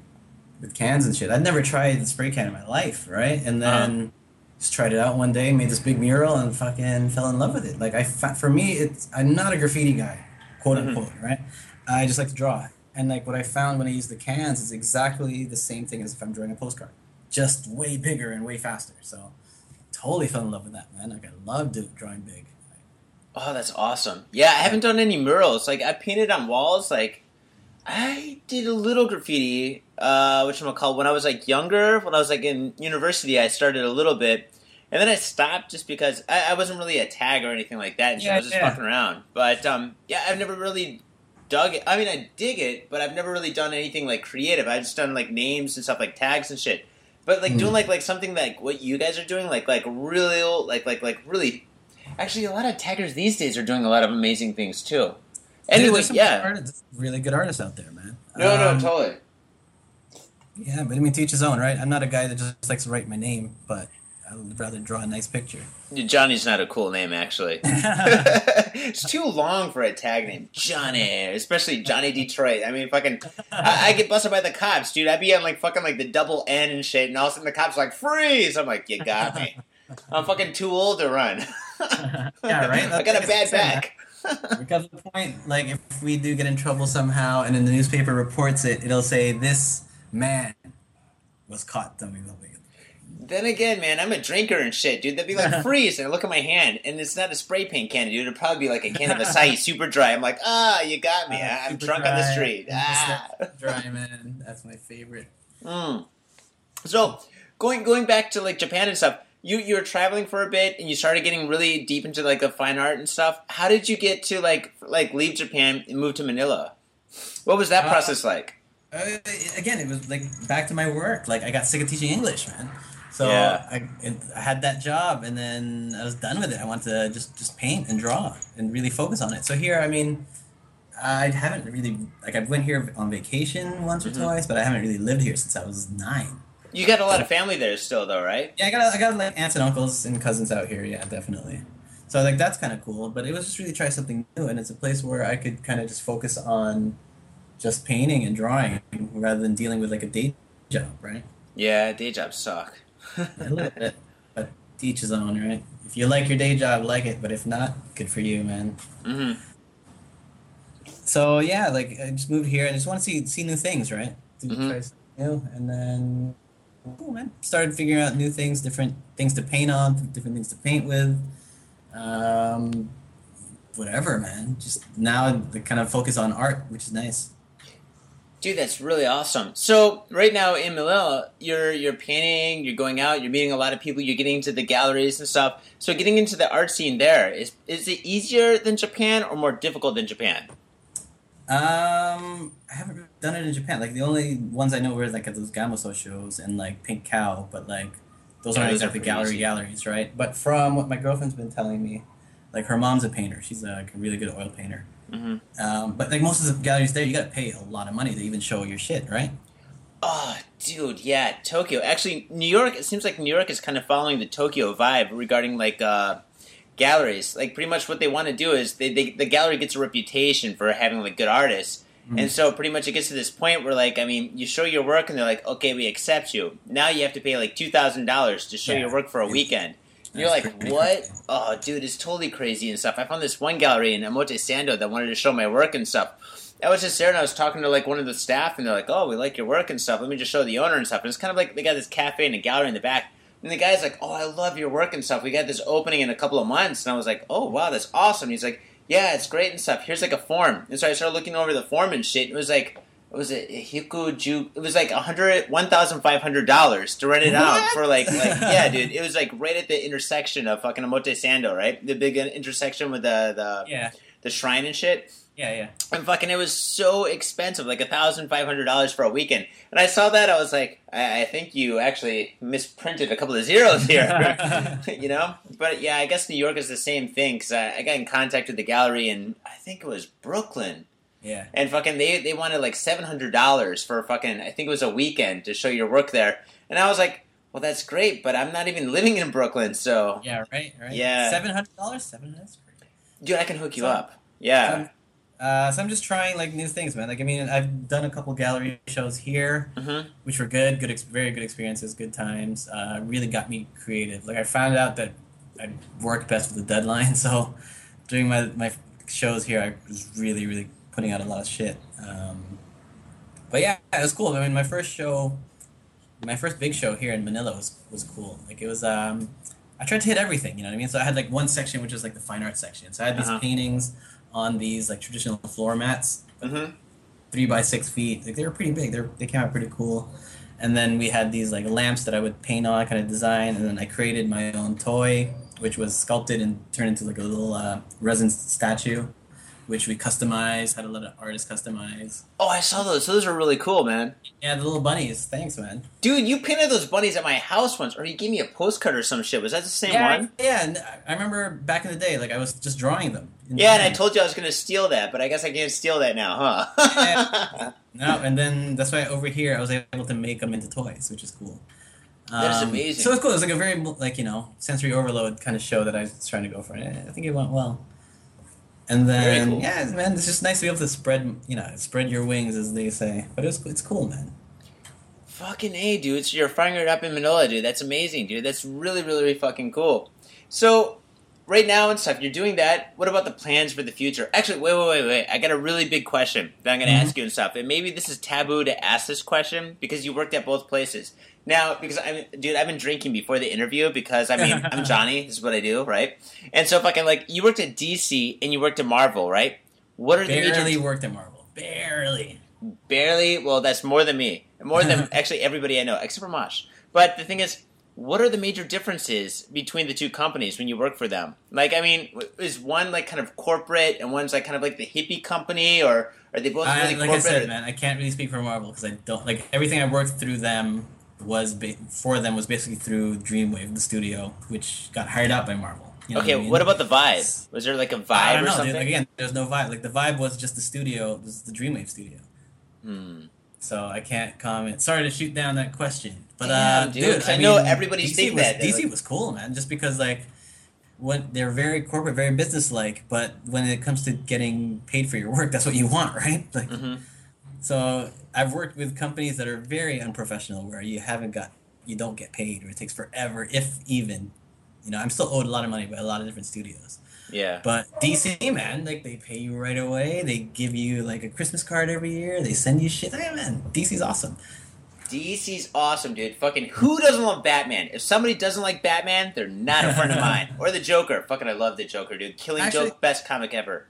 with cans and shit. I'd never tried the spray can in my life, right? And then just tried it out one day, made this big mural, and fucking fell in love with it. Like I, for me, it's I'm not a graffiti guy, quote Mhm. unquote, right? I just like to draw. And like what I found when I use the cans is exactly the same thing as if I'm drawing a postcard, just way bigger and way faster. So totally fell in love with that, man. Like I love do, drawing big. Oh, that's awesome. Yeah, I haven't done any murals. Like I painted on walls. Like I did a little graffiti, uh, which I'm call when I was like younger. When I was like in university, I started a little bit, and then I stopped just because I, I wasn't really a tag or anything like that. And shit. I was just yeah. fucking around. But um, yeah, I've never really dug it. I mean, I dig it, but I've never really done anything like creative. I've just done like names and stuff like tags and shit. But like Mm. doing like like something like what you guys are doing, like like really like like like really. Actually, a lot of taggers these days are doing a lot of amazing things too. Dude, Anyway, there's some yeah. artists, really good artists out there, man. No, no, Um, totally. Yeah, but I mean, teach his own, right? I'm not a guy that just likes to write my name, but I would rather draw a nice picture. Johnny's not a cool name, actually. it's too long for a tag name, Johnny. Especially Johnny Detroit. I mean, fucking, I, I get busted by the cops, dude. I'd be on like fucking like the double N and shit, and all of a sudden the cops are like freeze. I'm like, you got me. I'm fucking too old to run. Yeah, right? I got a bad That's- back. because the point, like, if we do get in trouble somehow, and then the newspaper reports it, it'll say this man was caught dumping something. Then again, man, I'm a drinker and shit, dude. They'd be like, freeze, and I look at my hand, and it's not a spray paint can, dude. It'd probably be like a can of Asahi super dry. I'm like, ah, you got me. I'm drunk on the street. Ah. Dry man, that's my favorite. Mm. So going going back to like Japan and stuff, you you were traveling for a bit and you started getting really deep into like the fine art and stuff. How did you get to like like leave Japan and move to Manila? What was that Uh, process like? Uh, again, it was like back to my work. Like I got sick of teaching English, man. So Yeah. I, it, I had that job, and then I was done with it. I wanted to just just paint and draw and really focus on it. So here, I mean, I haven't really like I went here on vacation once or Mhm. twice, but I haven't really lived here since I was nine. You got a lot of family there still, though, right? Yeah, I got I got like aunts and uncles and cousins out here. Yeah, definitely. So like that's kind of cool. But it was just really try something new, and it's a place where I could kind of just focus on just painting and drawing rather than dealing with like a day job, right? Yeah, day jobs suck. A little bit, but to each his own, right? If you like your day job, like it. But if not, good for you, man. hmm So yeah, like I just moved here and I just want to see see new things, right? To Mhm. try something new, and then cool, man. Started figuring out new things, different things to paint on, different things to paint with. Um, whatever, man. Just now, the kind of focus on art, which is nice. Dude, that's really awesome. So right now in Manila, you're you're painting, you're going out, you're meeting a lot of people, you're getting into the galleries and stuff. So getting into the art scene there is is it easier than Japan or more difficult than Japan? Um, I haven't done it in Japan. Like the only ones I know were like at those Gamoso shows and like Pink Cow, but like those aren't exactly gallery easy. galleries, right? But from what my girlfriend's been telling me, like her mom's a painter. She's a really good oil painter. Hmm Um, but like most of the galleries there, you got to pay a lot of money to even show your shit, right? Oh, dude, yeah, Tokyo. Actually, New York. It seems like New York is kind of following the Tokyo vibe regarding like uh, galleries. Like pretty much what they want to do is they, they the gallery gets a reputation for having like good artists. Mhm. And so pretty much it gets to this point where like I mean you show your work and they're like okay we accept you now you have to pay like two thousand dollars to show Yeah. your work for a It's- weekend you're That's like what crazy. oh dude it's totally crazy and stuff I found this one gallery in Omotesando that wanted to show my work and stuff I was just there and I was talking to like one of the staff and they're like oh we like your work and stuff let me just show the owner and stuff and it's kind of like they got this cafe and a gallery in the back and the guy's like, "Oh, I love your work and stuff. We got this opening in a couple of months." And I was like, "Oh, wow, that's awesome." And he's like, "Yeah, it's great and stuff. Here's like a form." And so I started looking over the form and shit. And It was like, it was a Hiku Ju. It was like a hundred, one thousand five hundred dollars to rent it out for like, like, yeah, dude. It was like right at the intersection of fucking Omotesando, right? The big intersection with the the, Yeah, the shrine and shit. yeah, yeah. And fucking, it was so expensive, like a thousand five hundred dollars for a weekend. And I saw that, I was like, I, I think you actually misprinted a couple of zeros here, you know. But yeah, I guess New York is the same thing because I, I got in contact with the gallery in I think it was Brooklyn, Yeah. and fucking they they wanted like seven hundred dollars for fucking I think it was a weekend to show your work there, and I was like, well, that's great, but I'm not even living in Brooklyn, so Yeah, right, right. Yeah. Seven hundred dollars. Seven. That's great. dude, I can hook you So- up. Yeah. So, uh, so I'm just trying like new things, man. Like I mean, I've done a couple gallery shows here, hmm which were good, good, ex- very good experiences, good times. Uh, really got me creative. Like I found out that I work best with a deadline, so doing my my shows here, I was really, really putting out a lot of shit. Um, but yeah, it was cool. I mean, my first show, my first big show here in Manila was was cool. Like it was. Um, I tried to hit everything. You know what I mean? So I had like one section which was like the fine art section. So I had these Uh-huh. paintings on these like traditional floor mats hmm three by six feet. Like they were pretty big. They they came out pretty cool. And then we had these like lamps that I would paint on, kind of design, and then I created my own toy, which was sculpted and turned into like a little uh, resin statue, which we customized. Had a lot of artists customize. Oh, I saw those. So those are really cool, man. Yeah, the little bunnies. Thanks, man. Dude, you painted those bunnies at my house once, or you gave me a postcard or some shit. Was that the same yeah, one? yeah. And I remember back in the day, like I was just drawing them. Yeah, and I told you I was going to steal that, but I guess I can't steal that now, huh? No, and then that's why over here I was able to make them into toys, which is cool. That is Um, amazing. So it's cool. It's like a very like you know sensory overload kind of show that I was trying to go for. And I think it went well. And then cool. yeah, man, it's just nice to be able to spread you know spread your wings as they say. But it's it's cool, man. fucking A, dude. So you're firing it up in Manila, dude. That's amazing, dude. That's really, really, really fucking cool. So, right now and stuff, you're doing that. What about the plans for the future? Actually, wait, wait, wait, wait. I got a really big question that I'm going to Mhm. ask you and stuff. And maybe this is taboo to ask this question because you worked at both places. Now, because I'm, dude, I've been drinking before the interview because I mean, I'm Johnny. This is what I do, right? And so, fucking like, you worked at DC and you worked at Marvel, right? What are the Barely worked at Marvel. Barely. Barely. Well, that's more than me. More than actually everybody I know, except for Mosh. But the thing is, what are the major differences between the two companies when you work for them? Like, I mean, is one like kind of corporate and one's like kind of like the hippie company, or are they both I, really like I corporate? said, man, I can't really speak for Marvel because I don't like everything I worked through them was ba- for them was basically through Dreamwave, the studio, which got hired out by Marvel. You know okay, what, I mean? what about the vibe? Was there like a vibe don't or something? dude. Again, there's no vibe. Like the vibe was just the studio, this is the Dreamwave studio. Hmm. So I can't comment. Sorry to shoot down that question, but Damn, uh, dude, dude, 'cause I know everybody's DC think was, that. DC like- was cool, man. Just because like when they're very corporate, very business-like, but when it comes to getting paid for your work, that's what you want, right? Like, hmm so I've worked with companies that are very unprofessional, where you haven't got, you don't get paid, or it takes forever, if even. You know, I'm still owed a lot of money by a lot of different studios. Yeah. But DC, man, like they pay you right away. They give you like a Christmas card every year. They send you shit. Hey, man, DC's awesome. DC's awesome, dude. Fucking who doesn't love Batman? If somebody doesn't like Batman, they're not a friend of mine. Or the Joker. Fucking, I love the Joker, dude. Killing Actually- Joke, best comic ever.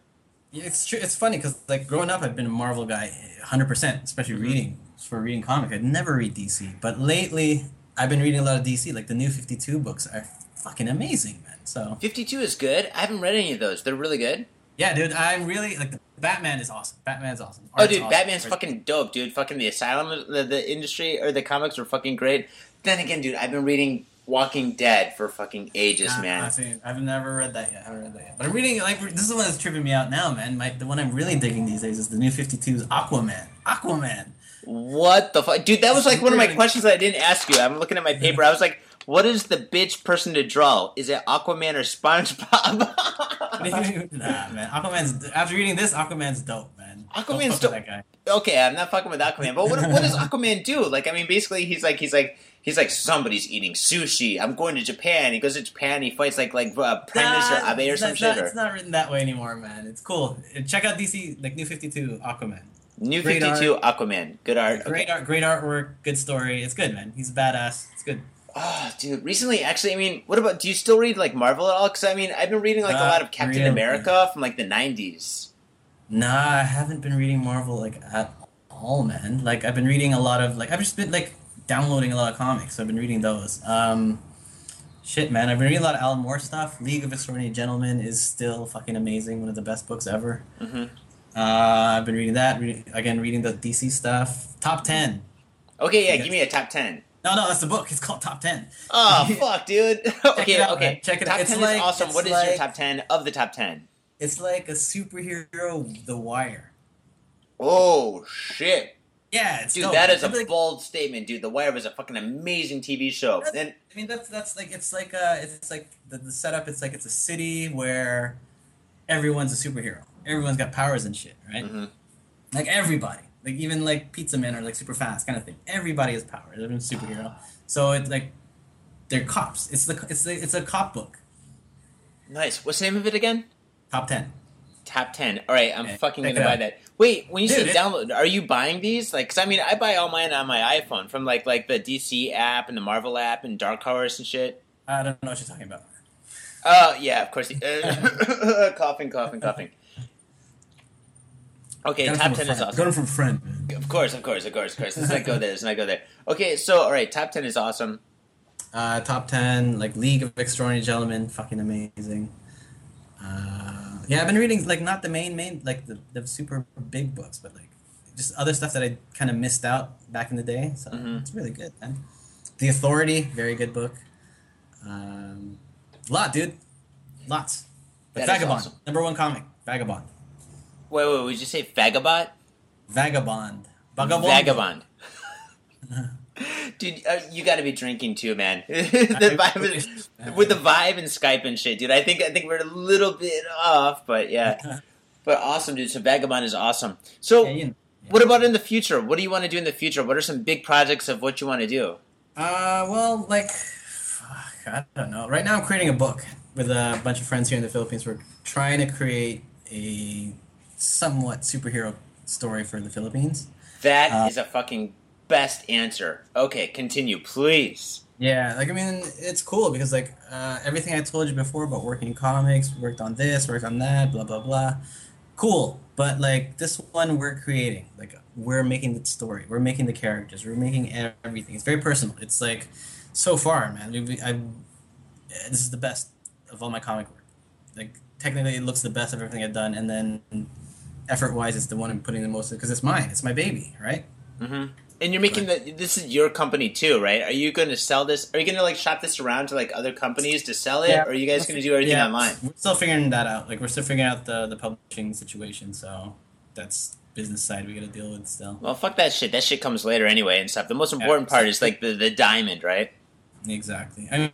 Yeah, It's true. It's funny because like growing up, I've been a Marvel guy, hundred percent, especially Mhm. reading for reading comic. I'd never read DC, but lately I've been reading a lot of DC. Like the new Fifty Two books are fucking amazing, man. So 52 is good. I haven't read any of those. They're really good. yeah, dude, I'm really like the Batman is awesome. Batman's awesome. Oh, dude, awesome. Batman's Art's- fucking dope, dude. Fucking the Asylum, the, the industry, or the comics are fucking great. Then again, dude, I've been reading Walking Dead for fucking ages, Ah, man. I see. I've never read that yet. I haven't read that yet. But I'm reading like this is the one that's tripping me out now, man. My the one I'm really digging these days is the new 52's Aquaman. Aquaman. What the fuck? Dude, that was like one of my questions that I didn't ask you. I'm looking at my paper. I was like, What is the bitch person to draw? Is it Aquaman or SpongeBob? nah, man. Aquaman's after reading this, Aquaman's dope, man. Aquaman's dope. Okay, I'm not fucking with Aquaman, but what, what does Aquaman do? Like, I mean, basically, he's like, he's like, he's like, somebody's eating sushi. I'm going to Japan. He goes to Japan. He fights like like uh, Prime Minister Nah, Abe or some shit. Not, or it's not written that way anymore, man. It's cool. Check out DC, like New Fifty Two, Aquaman. New 52 Aquaman. Good art. Great Okay. art, great artwork, good story. It's good, man. He's badass. It's good. Oh, dude. Recently, actually, I mean, what about? Do you still read like Marvel at all? Because I mean, I've been reading like a lot of Captain really. America from like the '90s. Nah, I haven't been reading Marvel like at all, man. Like I've been reading a lot of like I've just been like downloading a lot of comics. So I've been reading those. Um, shit, man. I've been reading a lot of Alan Moore stuff. League of Extraordinary Gentlemen is still fucking amazing. One of the best books ever. hmm Uh, I've been reading that. Re- again, reading the DC stuff. Top ten. Okay, yeah. Give me a top ten. No, no, that's the book. It's called Top Ten. Oh fuck, dude. okay, out, okay. man. Check it top out. It's ten like- is awesome. What is your top ten of the top ten? It's like a superhero, The Wire. Oh shit, Yeah, it's dude, dope. that is a like- bold statement, dude. The Wire was a fucking amazing TV show. I mean, that's that's like it's like uh, it's like the, the setup. It's like it's a city where everyone's a superhero. Everyone's got powers and shit, right? Mhm. Like everybody, like even like pizza men are like super fast, kind of thing. Everybody has powers. Everyone's superhero. So it's like they're cops. It's the it's the, it's a cop book. nice. What's the name of it again? Top ten. Top ten. All right, I'm fucking gonna buy out. that. Wait, when you Dude, say download, are you buying these? Like, cause I mean, I buy all mine on my iPhone from like like the DC app and the Marvel app and Dark Horse and shit. I don't know what you're talking about. Oh yeah, of course. Uh, coughing, coughing, coughing. Okay, Got top ten is awesome. Got it from friend. man. Of course, of course, of course, of course. Let's not go there. Let's not go there. Okay, so all right, top ten is awesome. Uh, top ten, like League of Extraordinary Gentlemen, fucking amazing. Uh, yeah, I've been reading like not the main main like the, the super big books, but like just other stuff that I kind of missed out back in the day. So Mhm. it's really good, man. The Authority, very good book. Um, lot, dude, lots. But Vagabond, awesome. number one comic, Vagabond, Wait, wait, would you say Vagabond? Vagabond, Vagabond. Vagabond. Dude, uh, you got to be drinking too, man. the vibe is, with the vibe and Skype and shit, dude. I think I think we're a little bit off, but yeah. But awesome, dude. So Vagabond is awesome. So, Yeah, you know. what about in the future? What do you want to do in the future? What are some big projects of what you want to do? Uh, well, like, fuck, I don't know. Right now, I'm creating a book with a bunch of friends here in the Philippines. We're trying to create a somewhat superhero story for the Philippines. That is Uh, a fucking best answer. Okay, continue, please. Yeah, like I mean, it's cool because like uh, everything I told you before about working in comics, worked on this, worked on that, blah blah blah. Cool, but like this one, we're creating. Like we're making the story, we're making the characters, we're making everything. It's very personal. It's like so far, man. we- I, this is the best of all my comic work. Like technically, it looks the best of everything I've done, and then effort wise, it's the one I'm putting the most because it's mine. It's my baby, right? hmm And you're making the. This is your company too, right? Are you going to sell this? Are you going to like shop this around to like other companies to sell it, Yeah. or are you guys going to do everything online? We're still figuring that out. Like we're still figuring out the the publishing situation. So that's business side we got to deal with still. Well, fuck that shit. That shit comes later anyway and stuff. The most important Yeah. part is like the the diamond, right? Exactly. I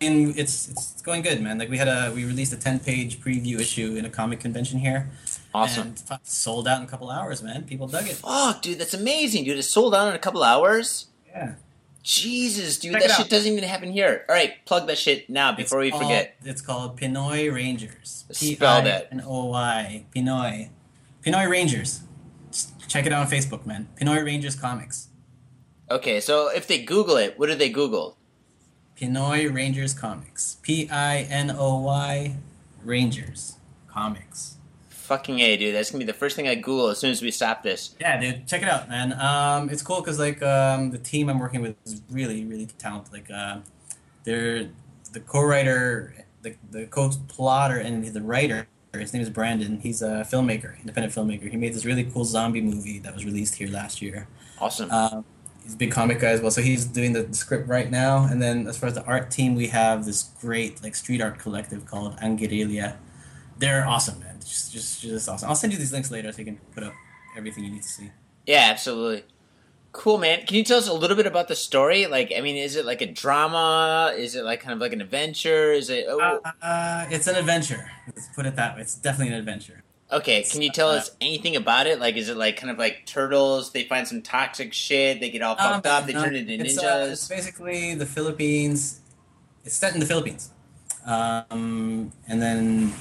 mean, it's it's going good, man. Like we had a we released a ten page preview issue in a comic convention here. Awesome. And sold out in a couple hours, man. People dug it. Fuck, dude, that's amazing, dude. It sold out in a couple hours. Yeah. Jesus, dude, Check that shit out. doesn't even happen here. All right, plug that shit now before we It's called- forget. It's called Pinoy Rangers. Spell that. P-I-N-O-Y. Pinoy. Pinoy Rangers. Just check it out on Facebook, man. Pinoy Rangers Comics. Okay, so if they Google it, what do they Google? Pinoy Rangers Comics. P I N O Y Rangers Comics. Fucking a, dude. That's gonna be the first thing I Google as soon as we stop this. Yeah, dude, check it out, man. Um, it's cool because like um, the team I'm working with is really, really talented. Like, uh, they're the co-writer, the the co-plotter, and the writer. His name is Brandon. He's a filmmaker, independent filmmaker. He made this really cool zombie movie that was released here last year. Awesome. Um, he's a big comic guy as well, so he's doing the script right now. And then as far as the art team, we have this great like street art collective called Anguirilla. They're awesome, man. Just, just, just awesome. I'll send you these links later so you can put up everything you need to see. Yeah, absolutely. Cool, man. Can you tell us a little bit about the story? Like, I mean, is it like a drama? Is it like kind of like an adventure? Is it? Oh, Uh, uh, it's an adventure. Let's put it that way. It's definitely an adventure. okay. Can you tell us anything about it? Like, is it like kind of like turtles? They find some toxic shit. They get all fucked Um, up. They turn into it's, uh, ninjas. it's basically the Philippines. It's set in the Philippines, um, and then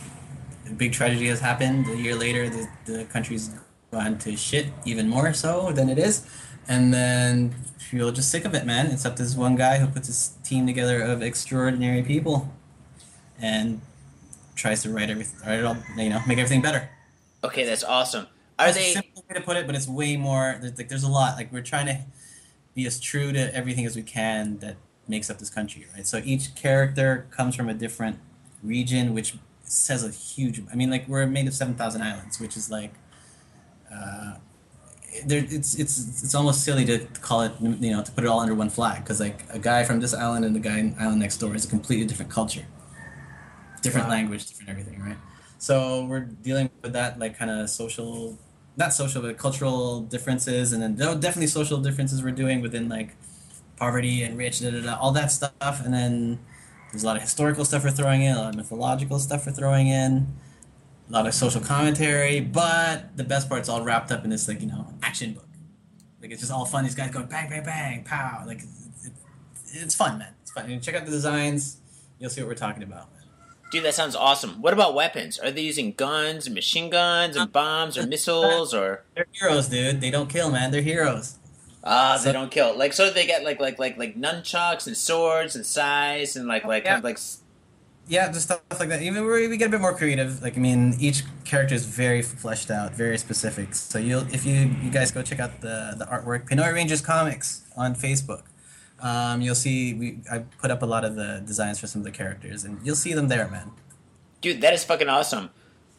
a big tragedy has happened. A year later, the, the country's gone to shit even more so than it is, and then you're just sick of it, man. Except up this one guy who puts his team together of extraordinary people, and tries to right everything, right it all, you know, make everything better. okay, that's awesome. Are That's a they? simple way to put it, but it's way more. There's, like, there's a lot. Like we're trying to be as true to everything as we can that makes up this country, right? So each character comes from a different region, which says a huge. I mean, like we're made of seven thousand islands, which is like. Uh, there, it's it's it's almost silly to call it you know to put it all under one flag because like a guy from this island and the guy in the island next door is a completely different culture, different Wow. language, different everything, right? So we're dealing with that like kind of social, not social, but cultural differences, and then definitely social differences we're doing within like poverty and rich, da, da, da, all that stuff, and then there's a lot of historical stuff we're throwing in, a lot of mythological stuff we're throwing in, a lot of social commentary, but the best part's all wrapped up in this like you know action book. Like it's just all fun. These guys going bang, bang, bang, pow. Like it, it, it's fun, man. It's fun. And check out the designs. You'll see what we're talking about. Dude, that sounds awesome. What about weapons? Are they using guns and machine guns and uh, bombs or missiles or? They're heroes, dude. They don't kill, man. They're heroes. Ah, they don't kill. Like, so they get like like like like nunchucks and swords and sais and like like Yeah. kind of like. Yeah, just stuff like that. Even we we get a bit more creative. Like I mean, each character is very fleshed out, very specific. So you'll if you you guys go check out the the artwork, Pinoy Rangers Comics on Facebook. Um, you'll see we I put up a lot of the designs for some of the characters, and you'll see them there, man. Dude, that is fucking awesome.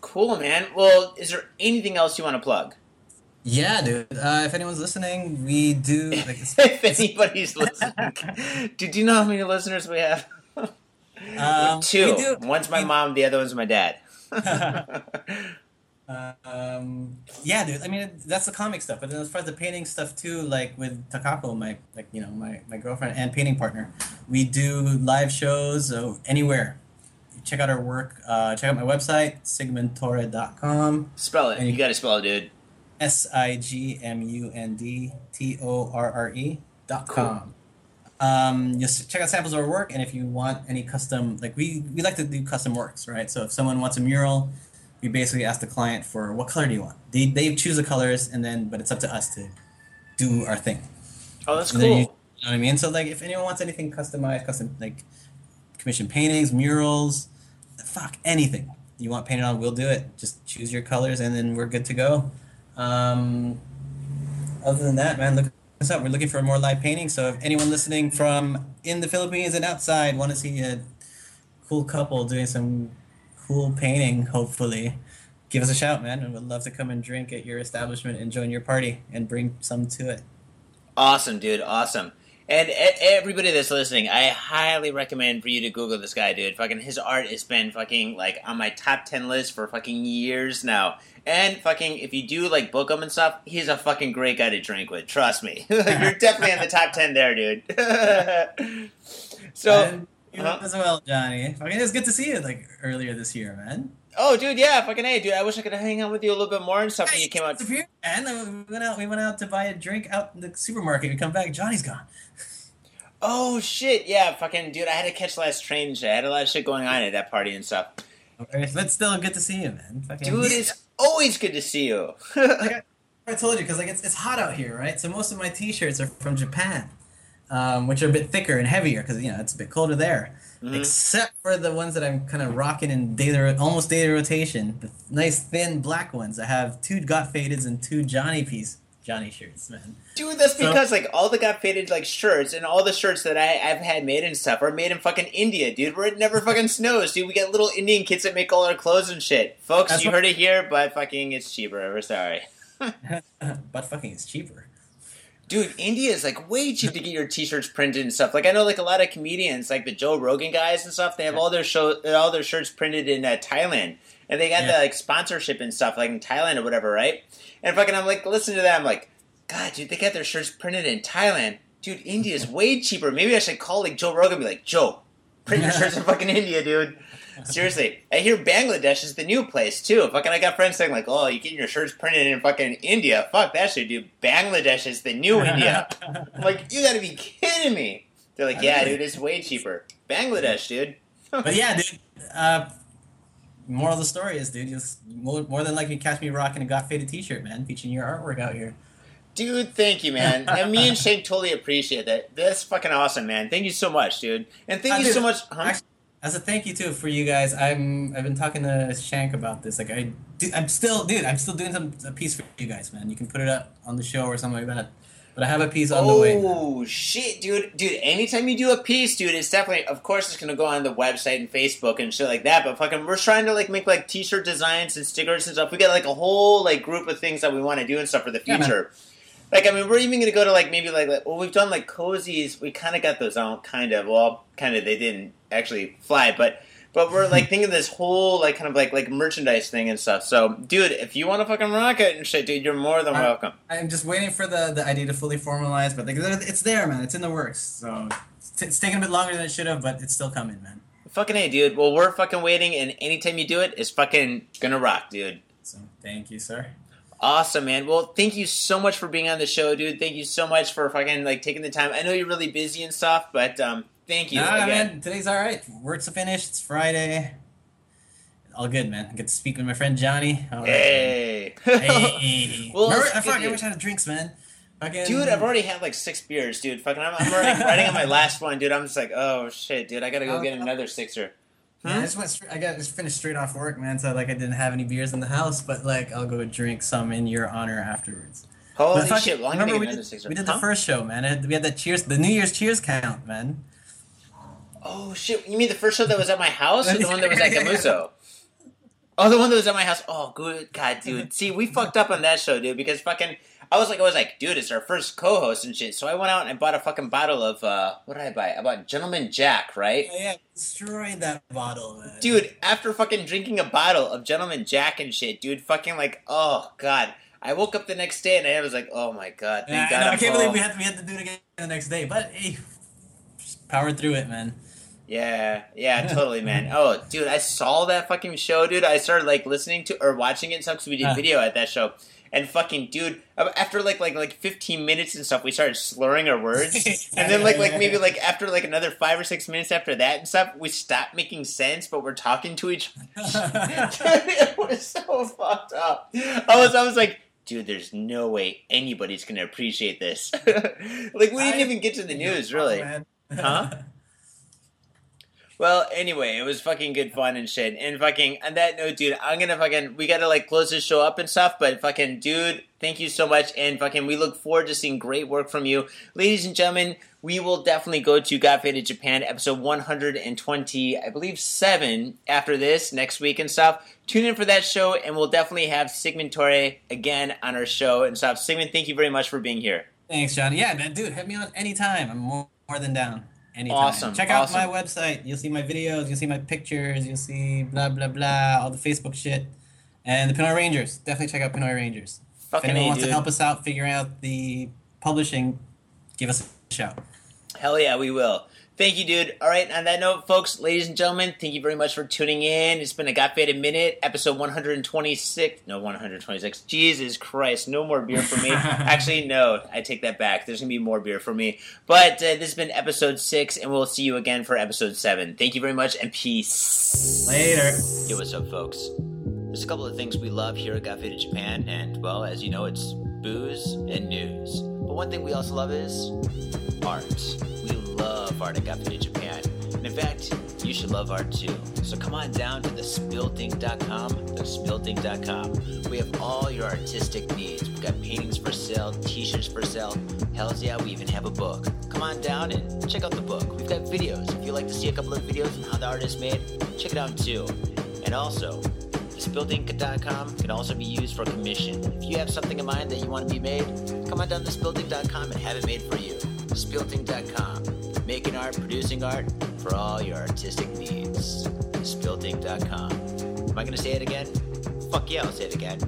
Cool, man. Well, is there anything else you want to plug? Yeah, dude. Uh, if anyone's listening, we do. Like, if anybody's listening, do you know how many listeners we have? um, Two. we do- One's my we- mom. The other one's my dad. um, yeah, dude. I mean, that's the comic stuff. But then as far as the painting stuff too, like with Takako, my like you know my my girlfriend and painting partner, we do live shows uh, anywhere. Check out our work. Uh, check out my website sigmundtorre.com. spell it. And You you- got to spell it, dude. S I G M U N D T O R R E dot com. Um, you'll check out samples of our work, and if you want any custom, like we we like to do custom works, right? So if someone wants a mural, we basically ask the client for what color do you want. They they choose the colors, and then but it's up to us to do our thing. Oh, that's And cool. You, you know what I mean? So like, if anyone wants anything customized, custom like commission paintings, murals, fuck anything you want painted on, we'll do it. Just choose your colors, and then we're good to go. Um, other than that, man, look us up. We're looking for more live painting. So if anyone listening from in the Philippines and outside want to see a cool couple doing some cool painting, hopefully. Give us a shout, man, and we'd love to come and drink at your establishment and join your party and bring some to it. Awesome, dude. Awesome. And everybody that's listening, I highly recommend for you to Google this guy, dude. Fucking his art has been fucking like on my top ten list for fucking years now. And fucking, if you do like book him and stuff, he's a fucking great guy to drink with. Trust me, you're definitely in the top ten there, dude. so, you uh-huh. as well, Johnny. Fucking, it's good to see you like earlier this year, man. Oh, dude, yeah, fucking hey, dude. I wish I could hang out with you a little bit more and stuff when you came out. And we went out. We went out to buy a drink out in the supermarket. We come back. Johnny's gone. Oh shit, yeah, fucking dude. I had to catch the last train. shit. I had a lot of shit going on at that party and stuff. Okay, But still, good to see you, man. Fucking, Dude, it's always good to see you. like I, I told you, because like it's, it's hot out here, right? So most of my T-shirts are from Japan, um, which are a bit thicker and heavier because you know it's a bit colder there. Mhm. Except for the ones that I'm kind of rocking in daily, almost daily rotation. The nice thin black ones. I have two got fadeds and two Johnny piece Johnny shirts, man. Dude, that's So- because like all the got faded like shirts and all the shirts that I, I've had made and stuff are made in fucking India, dude. Where it never fucking snows, dude. We get little Indian kids that make all our clothes and shit. Folks, you what- heard it here, but fucking it's cheaper. We're sorry. but fucking it's cheaper. Dude, India is like way cheap to get your t-shirts printed and stuff. Like I know like a lot of comedians, like the Joe Rogan guys and stuff, they have all their show all their shirts printed in uh, Thailand. And they got Yeah. the like sponsorship and stuff like in Thailand or whatever, right? And fucking I'm like listen to that, I'm like God, dude, they got their shirts printed in Thailand. Dude, India is way cheaper. Maybe I should call like Joe Rogan and be like, Joe, print your shirts in fucking India, dude. Seriously, I hear Bangladesh is the new place too. Fucking, I got friends saying like, "Oh, you getting your shirts printed in fucking India? Fuck that shit, dude. Bangladesh is the new India." I'm like, you gotta be kidding me. They're like, "Yeah, dude, it's way cheaper." Bangladesh, dude. but yeah, dude. Uh, moral of the story is, dude, you'll more, more than likely catch me rocking a Got Faded T-shirt, man, featuring your artwork out here. Dude, thank you, man. And me and Shane totally appreciate that. That's fucking awesome, man. Thank you so much, dude. And thank Uh, you dude, so much. Huh? Actually, as a thank you too for you guys, I'm I've been talking to Shank about this. Like I, do, I'm still, dude, I'm still doing some a piece for you guys, man. You can put it up on the show or something like that. But I have a piece on the way. Oh shit, dude, dude! Anytime you do a piece, dude, it's definitely, of course, it's gonna go on the website and Facebook and shit like that. But fucking, we're trying to like make like T-shirt designs and stickers and stuff. We got like a whole like group of things that we want to do and stuff for the Yeah, future. Like, I mean, we're even gonna go to like maybe like, like well, we've done like cozies. We kind of got those out, kind of. Well, kind of. They didn't actually fly, but. But we're like thinking this whole like kind of like like merchandise thing and stuff. So, dude, if you want to fucking rock it and shit, dude, you're more than I- welcome. I'm just waiting for the, the idea to fully formalize, but like, it's there, man. It's in the works. So it's, it's taking a bit longer than it should have, but it's still coming, man. Fucking A, dude. Well, we're fucking waiting, and anytime you do it, it's fucking gonna rock, dude. So thank you, sir. Awesome, man. Well, thank you so much for being on the show, dude. Thank you so much for fucking like taking the time. I know you're really busy and stuff, but um, thank you Nah, again. man, today's all right. Work's finished. It's Friday. All good, man. I get to speak with my friend Johnny. All right, Hey, man. Hey. Well, Remember, I dude. which kind of drinks, man. Fucking, dude, I've already had like six beers, dude. Fucking, I'm, I'm already writing on my last one, dude. I'm just like, oh shit, dude. I gotta go get another sixer. Yeah, I just went. Straight, I got just finished straight off work, man. So like, I didn't have any beers in the house, but like, I'll go drink some in your honor afterwards. Holy But fuck- shit! Well, remember we did, we did Huh? the first show, man. It- We had that cheers, the New Year's cheers count, man. Oh shit! You mean the first show that was at my house, or the one that was at Camuso? Oh, the one that was at my house. Oh, good God, dude. See, we fucked up on that show, dude, because fucking. I was like, I was like, dude, it's our first co-host and shit. So I went out and I bought a fucking bottle of uh, what did I buy? I bought Gentleman Jack, right? Yeah, yeah, destroyed that bottle, man. Dude, after fucking drinking a bottle of Gentleman Jack and shit, dude, fucking like, oh god. I woke up the next day and I was like, oh my god, Yeah, thank I, know, I can't believe we had we had to do it again the next day, but hey, just powered through it, man. Yeah, yeah, totally, man. Oh, dude, I saw that fucking show, dude. I started like listening to or watching it and stuff because we did Huh. video at that show. And fucking, dude, after like like like fifteen minutes and stuff, we started slurring our words. and then like like maybe like after like another five or six minutes after that and stuff, we stopped making sense, but we're talking to each. Dude, it was so fucked up. I was I was like. Dude, there's no way anybody's gonna appreciate this. like, we didn't I- even get to the news, really. Huh? Well, anyway, it was fucking good fun and shit. And fucking on that note, dude, I'm gonna fucking we gotta like close this show up and stuff. But fucking dude, thank you so much, and fucking we look forward to seeing great work from you, ladies and gentlemen. We will definitely go to Got Faded Japan episode 120, I believe seven after this next week and stuff. Tune in for that show, and we'll definitely have Sigmund Torre again on our show and stuff. Sigmund, thank you very much for being here. Thanks, John. Yeah, man, dude, hit me on anytime. I'm more, more than down. Anytime. Awesome, Check out awesome. my website. You'll see my videos. You'll see my pictures. You'll see blah blah blah. All the Facebook shit. And the Pinoy Rangers. Definitely check out Pinoy Rangers. Fucking if anyone A, wants dude. to help us out figuring out the publishing, give us a shout. Hell yeah, we will. Thank you, dude. All right, on that note, folks, ladies and gentlemen, thank you very much for tuning in. It's been a Got Faded Minute, episode 126. No, 126. Jesus Christ, no more beer for me. Actually, no, I take that back. There's going to be more beer for me. But uh, this has been episode 6, and we'll see you again for episode 7. Thank you very much, and peace. Later. Yo, what's up, folks? There's a couple of things we love here at Got Faded Japan, and, well, as you know, it's booze and news. But one thing we also love is art. We love art at Got Faded Japan. And in fact, you should love art too. So come on down to thespiltink.com, thespiltink.com. We have all your artistic needs. We've got paintings for sale, t-shirts for sale. Hells yeah, we even have a book. Come on down and check out the book. We've got videos. If you'd like to see a couple of videos on how the art is made, check it out too. And also, thespiltink.com can also be used for commission. If you have something in mind that you want to be made, come on down to thespiltink.com and have it made for you. thespiltink.com, making art, producing art for all your artistic needs. thespiltink.com. Am I going to say it again? Fuck yeah, I'll say it again.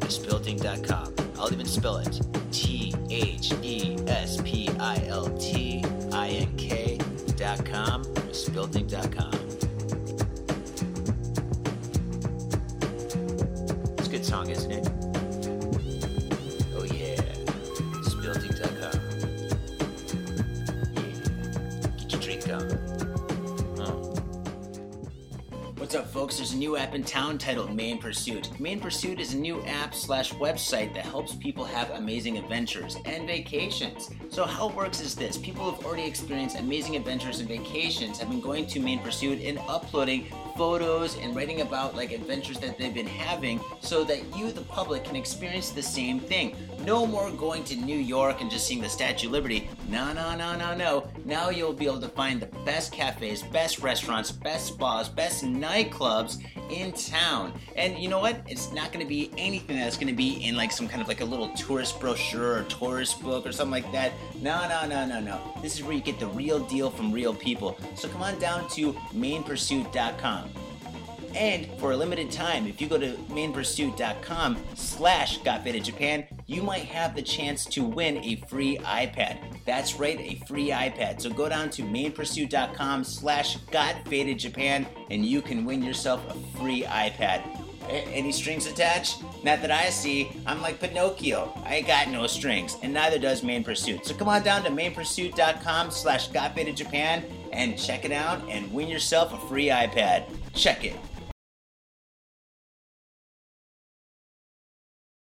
thespiltink.com. I'll even spell it. T H E S P I L T I N K dot com, spiltink dot. It's a good song, isn't it? Folks? There's a new app in town titled Main Pursuit. Main Pursuit is a new app slash website that helps people have amazing adventures and vacations. So how it works is this: people who've already experienced amazing adventures and vacations have been going to Main Pursuit and uploading photos and writing about like adventures that they've been having so that you the public can experience the same thing. No more going to new york and just seeing the statue of liberty. No no no no no. Now you'll be able to find the best cafes best restaurants best spas best nightclubs in town. And you know what? It's not going to be anything that's going to be in like some kind of like a little tourist brochure or tourist book or something like that. No no no no no. This is where you get the real deal from real people. So come on down to mainpursuit.com and for a limited time, if you go to mainpursuit.com slash Japan, you might have the chance to win a free iPad. That's right, a free iPad. So go down to mainpursuit.com slash Japan and you can win yourself a free iPad. Any strings attached? Not that I see. I'm like Pinocchio. I ain't got no strings, and neither does Main Pursuit. So come on down to mainpursuit.com slash Japan and check it out and win yourself a free iPad. Check it.